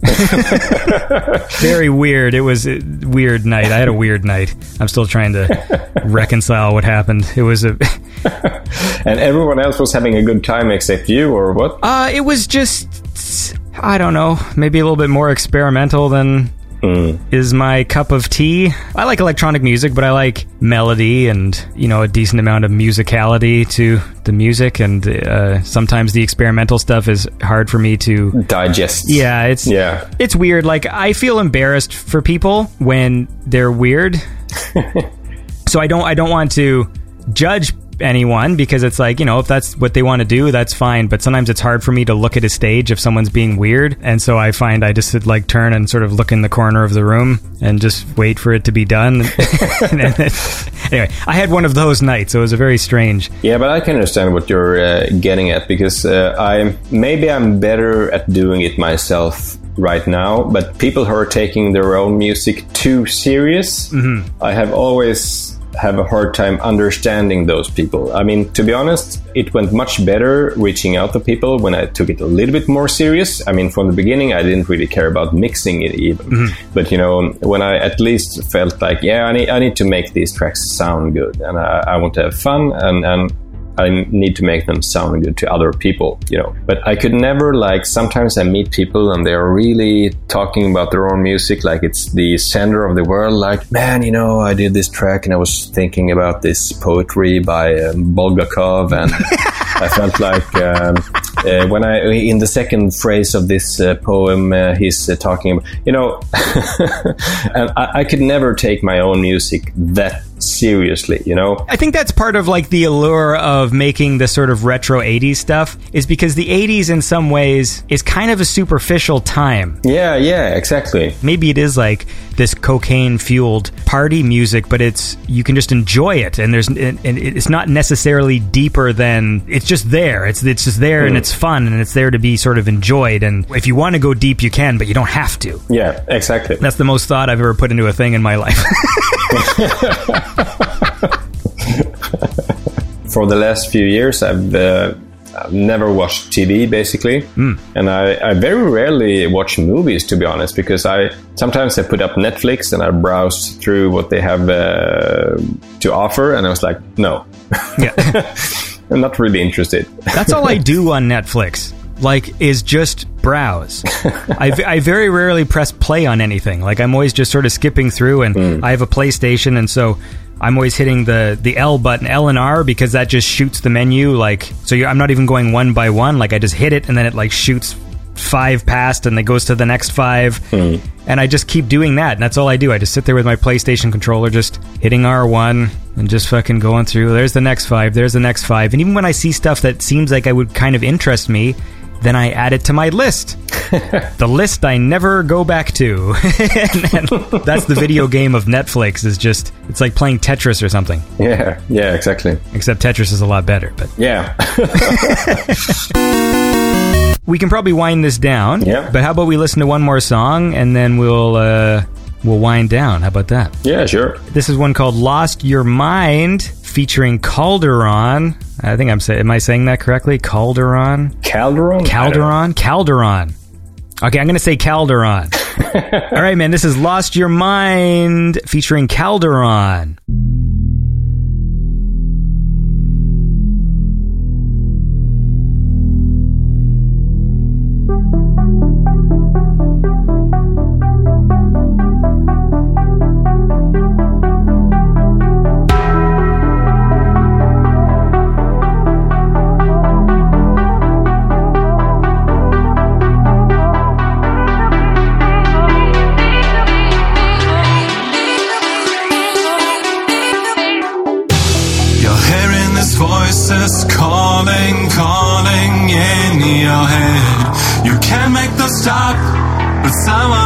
Very weird. It was a weird night. I had a weird night. I'm still trying to reconcile what happened. It was a And everyone else was having a good time except you, or what? Uh, it was just, I don't know, maybe a little bit more experimental than is my cup of tea. I like electronic music, but I like melody and, you know, a decent amount of musicality to the music. And uh, sometimes the experimental stuff is hard for me to. Digest. Yeah, it's Yeah. it's weird. Like I feel embarrassed for people when they're weird. so I don't I don't want to judge anyone because it's like you know if that's what they want to do that's fine. But sometimes it's hard for me to look at a stage if someone's being weird. And so i find i just like turn and sort of look in the corner of the room and just wait for it to be done. Anyway i had one of those nights. So it was a very strange. Yeah, but I can understand what you're uh, getting at because uh, I maybe I'm better at doing it myself right now. But people who are taking their own music too serious, I have always have a hard time understanding those people. I mean, to be honest, it went much better reaching out to people when I took it a little bit more serious. I mean, from the beginning, I didn't really care about mixing it even. Mm-hmm. But you know, when I at least felt like, yeah, I need, I need to make these tracks sound good, and I, I want to have fun, and and I need to make them sound good to other people, you know. But I could never like. Sometimes I meet people and they're really talking about their own music like it's the center of the world. Like, man, you know, I did this track and I was thinking about this poetry by um, Bulgakov, and I felt like um, uh, when I in the second phrase of this uh, poem, uh, he's uh, talking, about, you know, and I, I could never take my own music that seriously, you know. I think that's part of like the allure of making the sort of retro 80s stuff is because the 80s in some ways is kind of a superficial time. Yeah, yeah, exactly. Maybe it is like this cocaine fueled party music, but it's you can just enjoy it and there's and and it's not necessarily deeper than it's just there. It's it's just there and hmm. it's fun and it's there to be sort of enjoyed and if you want to go deep you can, but you don't have to. Yeah, exactly. That's the most thought I've ever put into a thing in my life. For the last few years, I've, uh, I've never watched TV basically, and I, I very rarely watch movies to be honest. Because I sometimes I put up Netflix and I browse through what they have uh, to offer, and I was like, no, yeah. I'm not really interested. That's all I do on Netflix. Like, is just browse. I, v- I very rarely press play on anything. Like I'm always just sort of skipping through, and hmm. I have a PlayStation, and so I'm always hitting the the L button, L and R, because that just shoots the menu. Like so, you're, I'm not even going one by one. Like I just hit it, and then it like shoots five past, and it goes to the next five, hmm. and I just keep doing that. And that's all I do. I just sit there with my PlayStation controller, just hitting R1 and just fucking going through. There's the next five. There's the next five. And even when I see stuff that seems like I would kind of interest me, then I add it to my list. the list I never go back to. and, and that's the video game of Netflix. Is just it's like playing Tetris or something. Yeah, yeah, exactly. Except Tetris is a lot better. But Yeah. we can probably wind this down. Yeah. But how about we listen to one more song and then we'll uh, we'll wind down. How about that? yeah, sure. This is one called "Lost Your Mind" featuring Calderon. I think I'm saying. Am I saying that correctly? Calderon. Calderon? Calderon? Calderon. Okay, I'm going to say Calderon. All right, man, this is Lost Your Mind featuring Calderon. But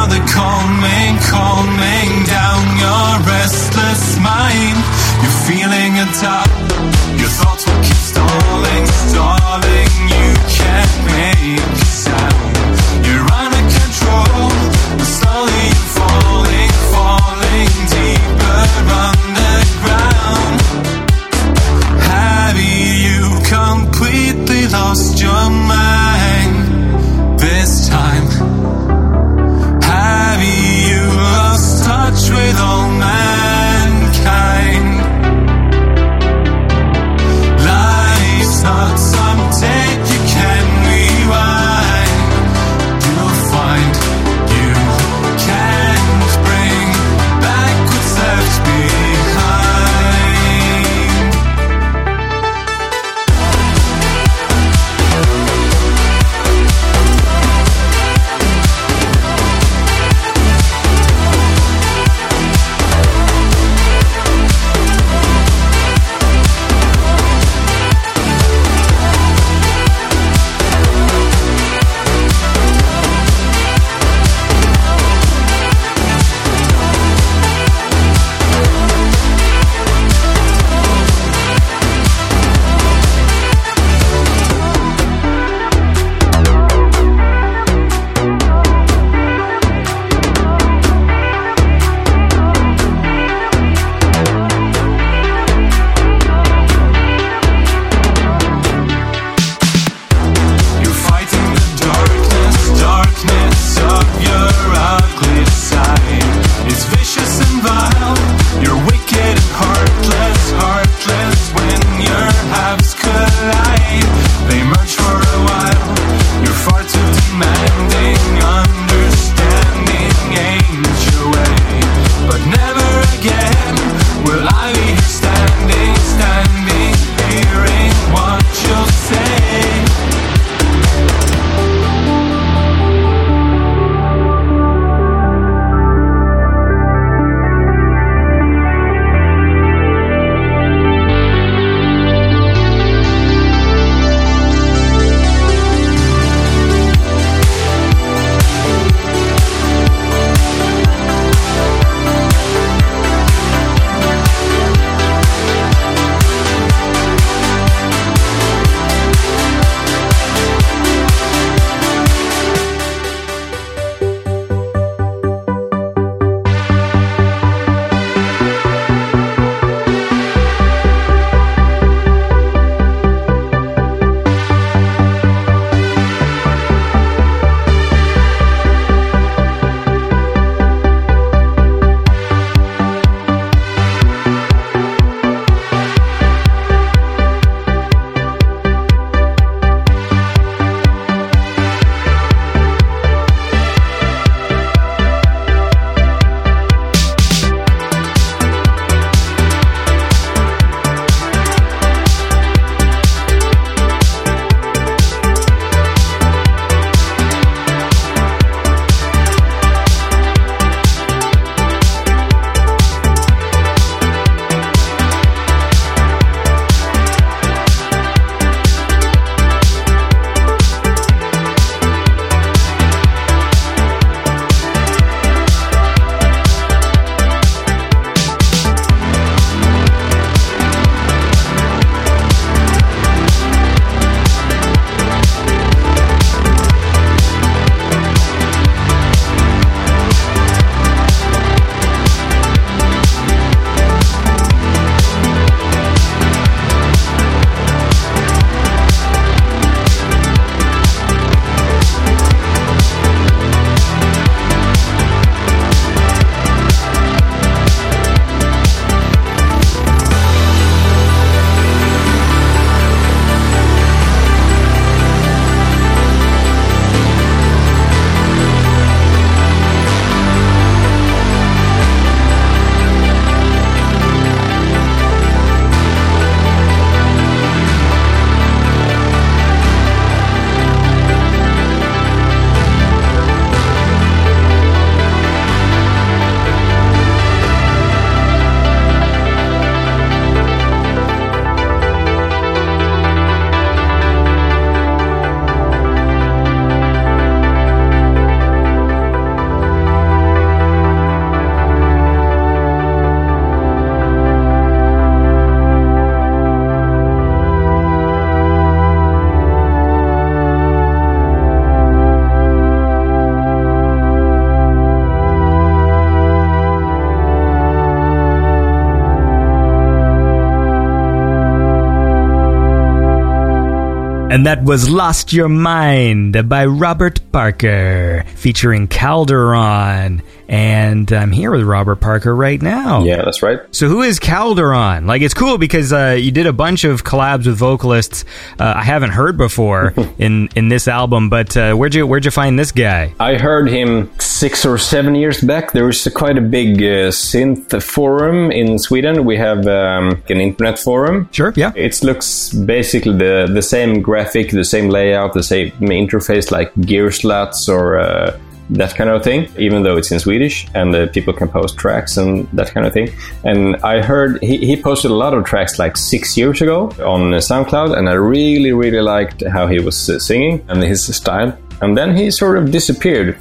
And that was Lost Your Mind by Robert Parker, featuring Calderon. And I'm here with Robert Parker right now. Yeah, that's right. So who is Calderon? Like, it's cool because uh, you did a bunch of collabs with vocalists uh, I haven't heard before in in this album. But uh, where'd you where'd you find this guy? I heard him six or seven years back. There was a, quite a big uh, synth forum in Sweden. We have um, an internet forum. Sure, yeah. It looks basically the the same graphic, the same layout, the same interface like Gearslutz or uh, that kind of thing, even though it's in Swedish and uh, people can post tracks and that kind of thing. And I heard he, he posted a lot of tracks like six years ago on SoundCloud, and I really, really liked how he was uh, singing and his style. And then he sort of disappeared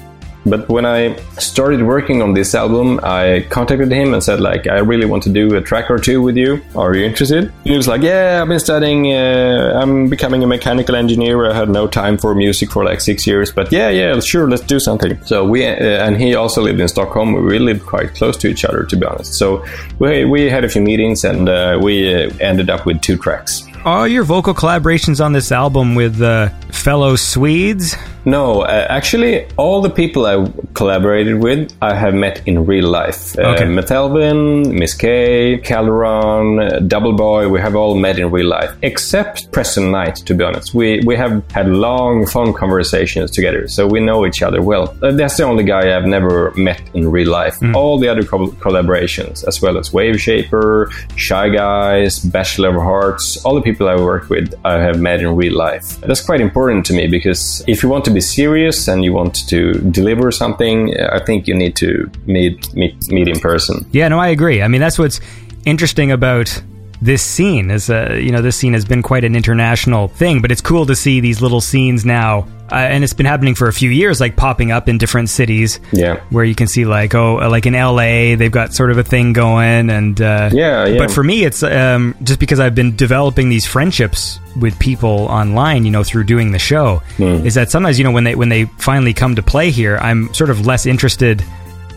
but when I started working on this album, I contacted him and said, like, I really want to do a track or two with you. Are you interested? He was like, Yeah, I've been studying. Uh, I'm becoming a mechanical engineer. I had no time for music for like six years, but yeah, yeah, sure, let's do something. So we uh, and he also lived in Stockholm. We lived quite close to each other, to be honest. So we we had a few meetings and uh, we uh, ended up with two tracks. Are your vocal collaborations on this album with uh, fellow Swedes? No, uh, actually, all the people I collaborated with, I have met in real life. Okay. Uh, Metalvin, Miss K, Calderon, uh, Double Boy, we have all met in real life, except Preston Knight, to be honest. We, we have had long phone conversations together, so we know each other well. Uh, that's the only guy I've never met in real life. All the other co- collaborations, as well as Waveshaper, Shy Guys, Bachelor of Hearts, all the people I work with, I have met in real life. That's quite important to me because if you want to be serious and you want to deliver something, I think you need to meet meet, meet in person. Yeah, no, I agree. I mean, that's what's interesting about this scene is uh, you know this scene has been quite an international thing but it's cool to see these little scenes now uh, and it's been happening for a few years like popping up in different cities Yeah. where you can see like oh uh, like in LA they've got sort of a thing going and uh, Yeah, yeah. but for me it's um, just because I've been developing these friendships with people online you know through doing the show Hmm. is that sometimes you know when they when they finally come to play here I'm sort of less interested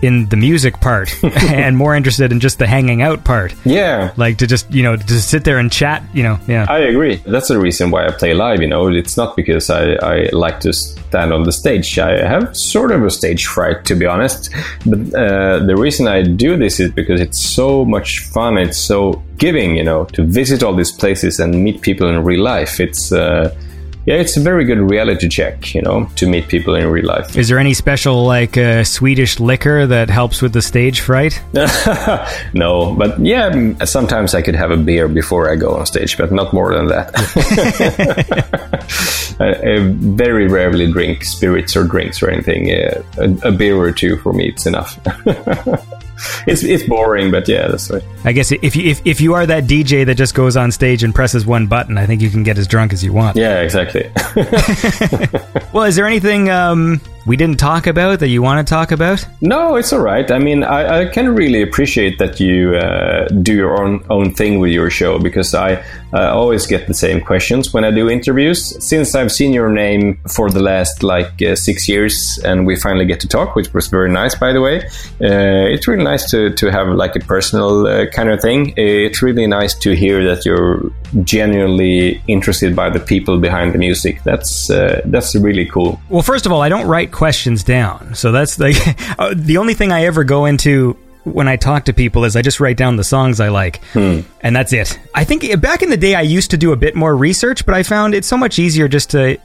in the music part and more interested in just the hanging out part Yeah. like to just you know to sit there and chat you know yeah I agree. That's the reason why I play live. You know, it's not because I, I like to stand on the stage. I have sort of a stage fright, to be honest. But uh, the reason I do this is because it's so much fun. It's so giving, you know, to visit all these places and meet people in real life. It's uh, yeah, it's a very good reality check, you know, to meet people in real life. is there any special like uh, swedish liquor that helps with the stage fright no, but yeah, sometimes I could have a beer before I go on stage, but not more than that. I, I very rarely drink spirits or drinks or anything. Uh, a, a beer or two for me, it's enough. it's it's boring, but yeah, that's right. i guess if you if, if you are that dj that just goes on stage and presses one button i think you can get as drunk as you want Yeah, exactly. well is there anything um we didn't talk about that you want to talk about No, it's all right. I mean, I, I can really appreciate that you uh, do your own own thing with your show because I uh, always get the same questions when I do interviews. Since I've seen your name for the last like uh, six years, and we finally get to talk, which was very nice, by the way. Uh, it's really nice to to have like a personal uh, kind of thing. It's really nice to hear that you're genuinely interested by the people behind the music. That's uh, that's really cool. Well, first of all, I don't write questions down. So that's like uh, the only thing I ever go into when I talk to people is I just write down the songs I like. And that's it. I think uh, back in the day I used to do a bit more research, but I found it's so much easier just to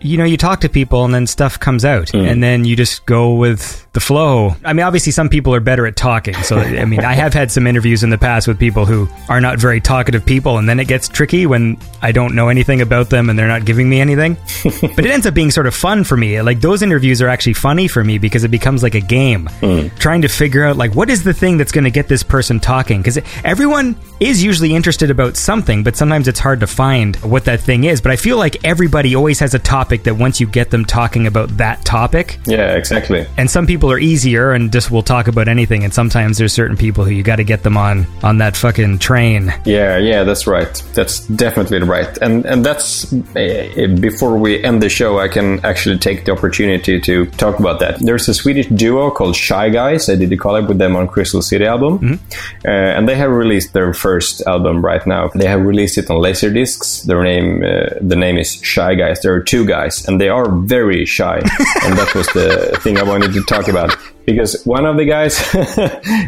you know, you talk to people and then stuff comes out hmm. and then you just go with the flow. I mean, obviously some people are better at talking. So, I mean, I have had some interviews in the past with people who are not very talkative people and then it gets tricky when I don't know anything about them and they're not giving me anything. but it ends up being sort of fun for me. Like those interviews are actually funny for me because it becomes like a game. Hmm. Trying to figure out like what is the thing that's going to get this person talking because everyone is usually interested about something, but sometimes it's hard to find what that thing is. But I feel like everybody always has a topic topic that once you get them talking about that topic, Yeah, exactly. and some people are easier and just will talk about anything, and sometimes there's certain people who you got to get them on on that fucking train. Yeah, yeah, that's right. That's definitely right. And and that's uh, before we end the show, I can actually take the opportunity to talk about that. There's a Swedish duo called Shy Guys. I did a collab with them on Crystal City album, uh, and they have released their first album right now. They have released it on Laserdiscs. Their name, uh, the name is Shy Guys. There are two guys, and they are very shy, and that was the thing I wanted to talk about. Because one of the guys,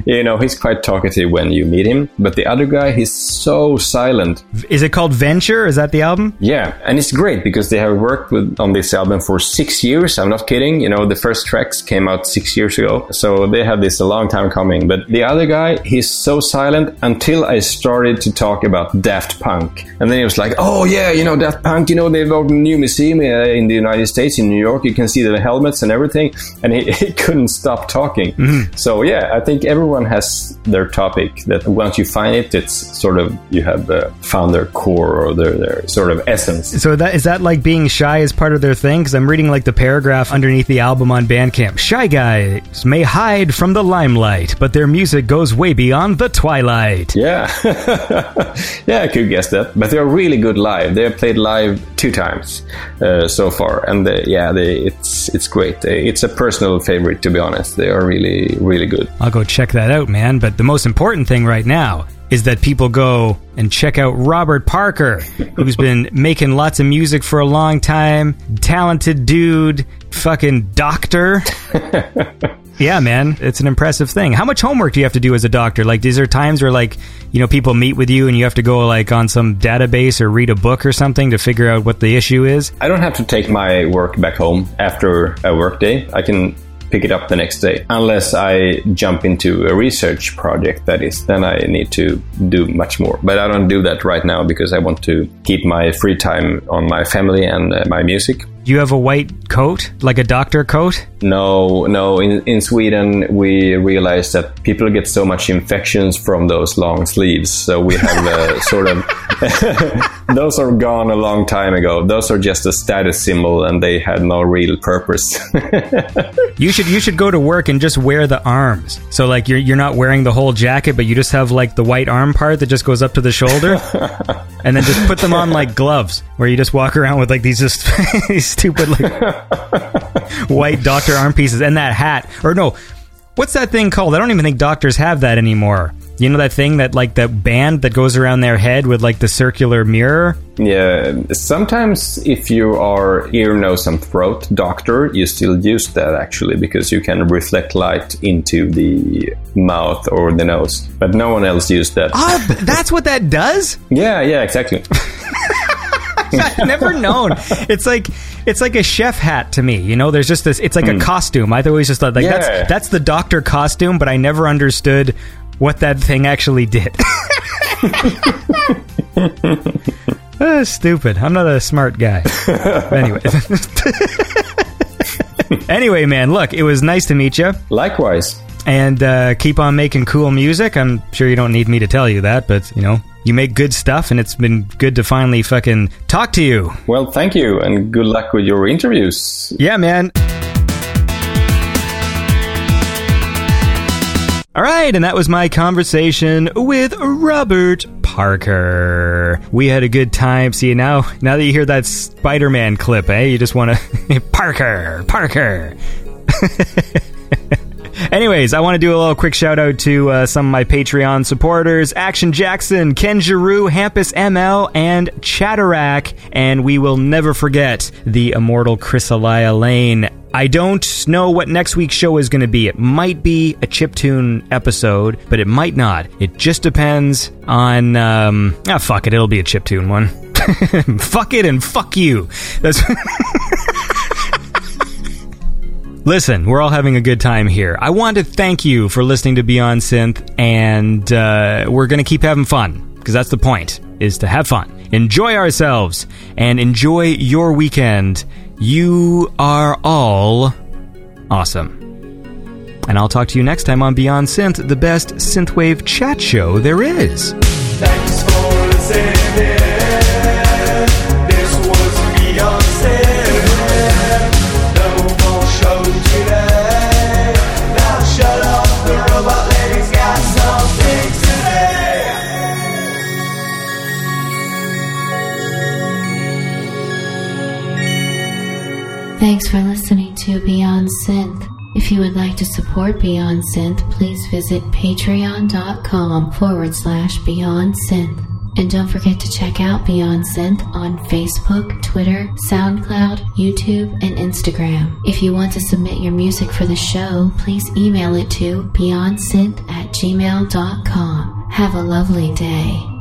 you know, he's quite talkative when you meet him, but the other guy, he's so silent. Is it called Venture? Is that the album? Yeah, and it's great because they have worked with on this album for six years. I'm not kidding. You know, the first tracks came out six years ago, so they had this a long time coming. But the other guy, he's so silent until I started to talk about Daft Punk, and then he was like, "Oh yeah, you know Daft Punk. You know they've opened a new museum uh, in the United States, in New York. You can see the helmets and everything." And he, he couldn't stop talking. So yeah, I think everyone has their topic that once you find it, it's sort of you have uh, found their core or their, their sort of essence. So that is that like being shy is part of their thing? Because I'm reading like the paragraph underneath the album on Bandcamp. Shy guys may hide from the limelight, but their music goes way beyond the twilight. Yeah, yeah, I could guess that. But they're really good live. They have played live two times uh, so far, and they, yeah, they, it's it's great. It's a personal favorite, to be honest. They are really really good. I'll go check that out, man. But the most important thing right now is that people go and check out Robert Parker, who's been making lots of music for a long time. Talented dude, fucking doctor. Yeah, man, it's an impressive thing. How much homework do you have to do as a doctor? Like, is there times where, like, you know, people meet with you and you have to go, like, on some database or read a book or something to figure out what the issue is? I don't have to take my work back home after a work day. I can pick it up the next day. Unless I jump into a research project, that is, then I need to do much more. But I don't do that right now because I want to keep my free time on my family and uh, my music. You have a white coat, like a doctor coat? No, no. In in Sweden, we realized that people get so much infections from those long sleeves. So we have uh, sort of those are gone a long time ago. Those are just a status symbol, and they had no real purpose. You should you should go to work and just wear the arms. So like you're you're not wearing the whole jacket, but you just have like the white arm part that just goes up to the shoulder, and then just put them on like gloves, where you just walk around with like these just these stupid like white doctor arm pieces and that hat. Or no, what's that thing called? I don't even think doctors have that anymore. You know that thing that like that band that goes around their head with like the circular mirror? yeah. Sometimes, if you are ear, nose, and throat doctor, you still use that actually because you can reflect light into the mouth or the nose. But no one else used that. Oh, that's what that does? Yeah, yeah, exactly. I've never known. It's like it's like a chef hat to me. You know, there's just this. It's like a hmm. costume. I always just thought like Yeah. that's that's the doctor costume, but I never understood what that thing actually did. Ah, stupid. I'm not a smart guy. anyway. anyway, man, look, it was nice to meet you. Likewise. and uh, keep on making cool music. I'm sure you don't need me to tell you that, but you know, you make good stuff, and it's been good to finally fucking talk to you. Well, thank you, and good luck with your interviews. Yeah, man. All right, and that was my conversation with Robert Parker. We had a good time. See, now now that you hear that Spider-Man clip, eh, you just want to Parker, Parker. Anyways, I want to do a little quick shout out to uh, some of my Patreon supporters Action Jackson, Ken Giroux, Hampus ML, and Chatterack. And we will never forget the immortal Chrysalia Lane. I don't know what next week's show is going to be. It might be a chiptune episode, but it might not. It just depends on. Um, ah, fuck it. It'll be a chiptune one. fuck it and fuck you. That's. Listen, we're all having a good time here. I want to thank you for listening to Beyond Synth, and uh, we're going to keep having fun because that's the point: is to have fun, enjoy ourselves, and enjoy your weekend. You are all awesome. And I'll talk to you next time on Beyond Synth, the best synthwave chat show there is. Thanks for listening to Beyond Synth. If you would like to support Beyond Synth, please visit patreon.com forward slash Beyond Synth. And don't forget to check out Beyond Synth on Facebook, Twitter, SoundCloud, YouTube, and Instagram. If you want to submit your music for the show, please email it to beyondsynth at gmail.com. Have a lovely day.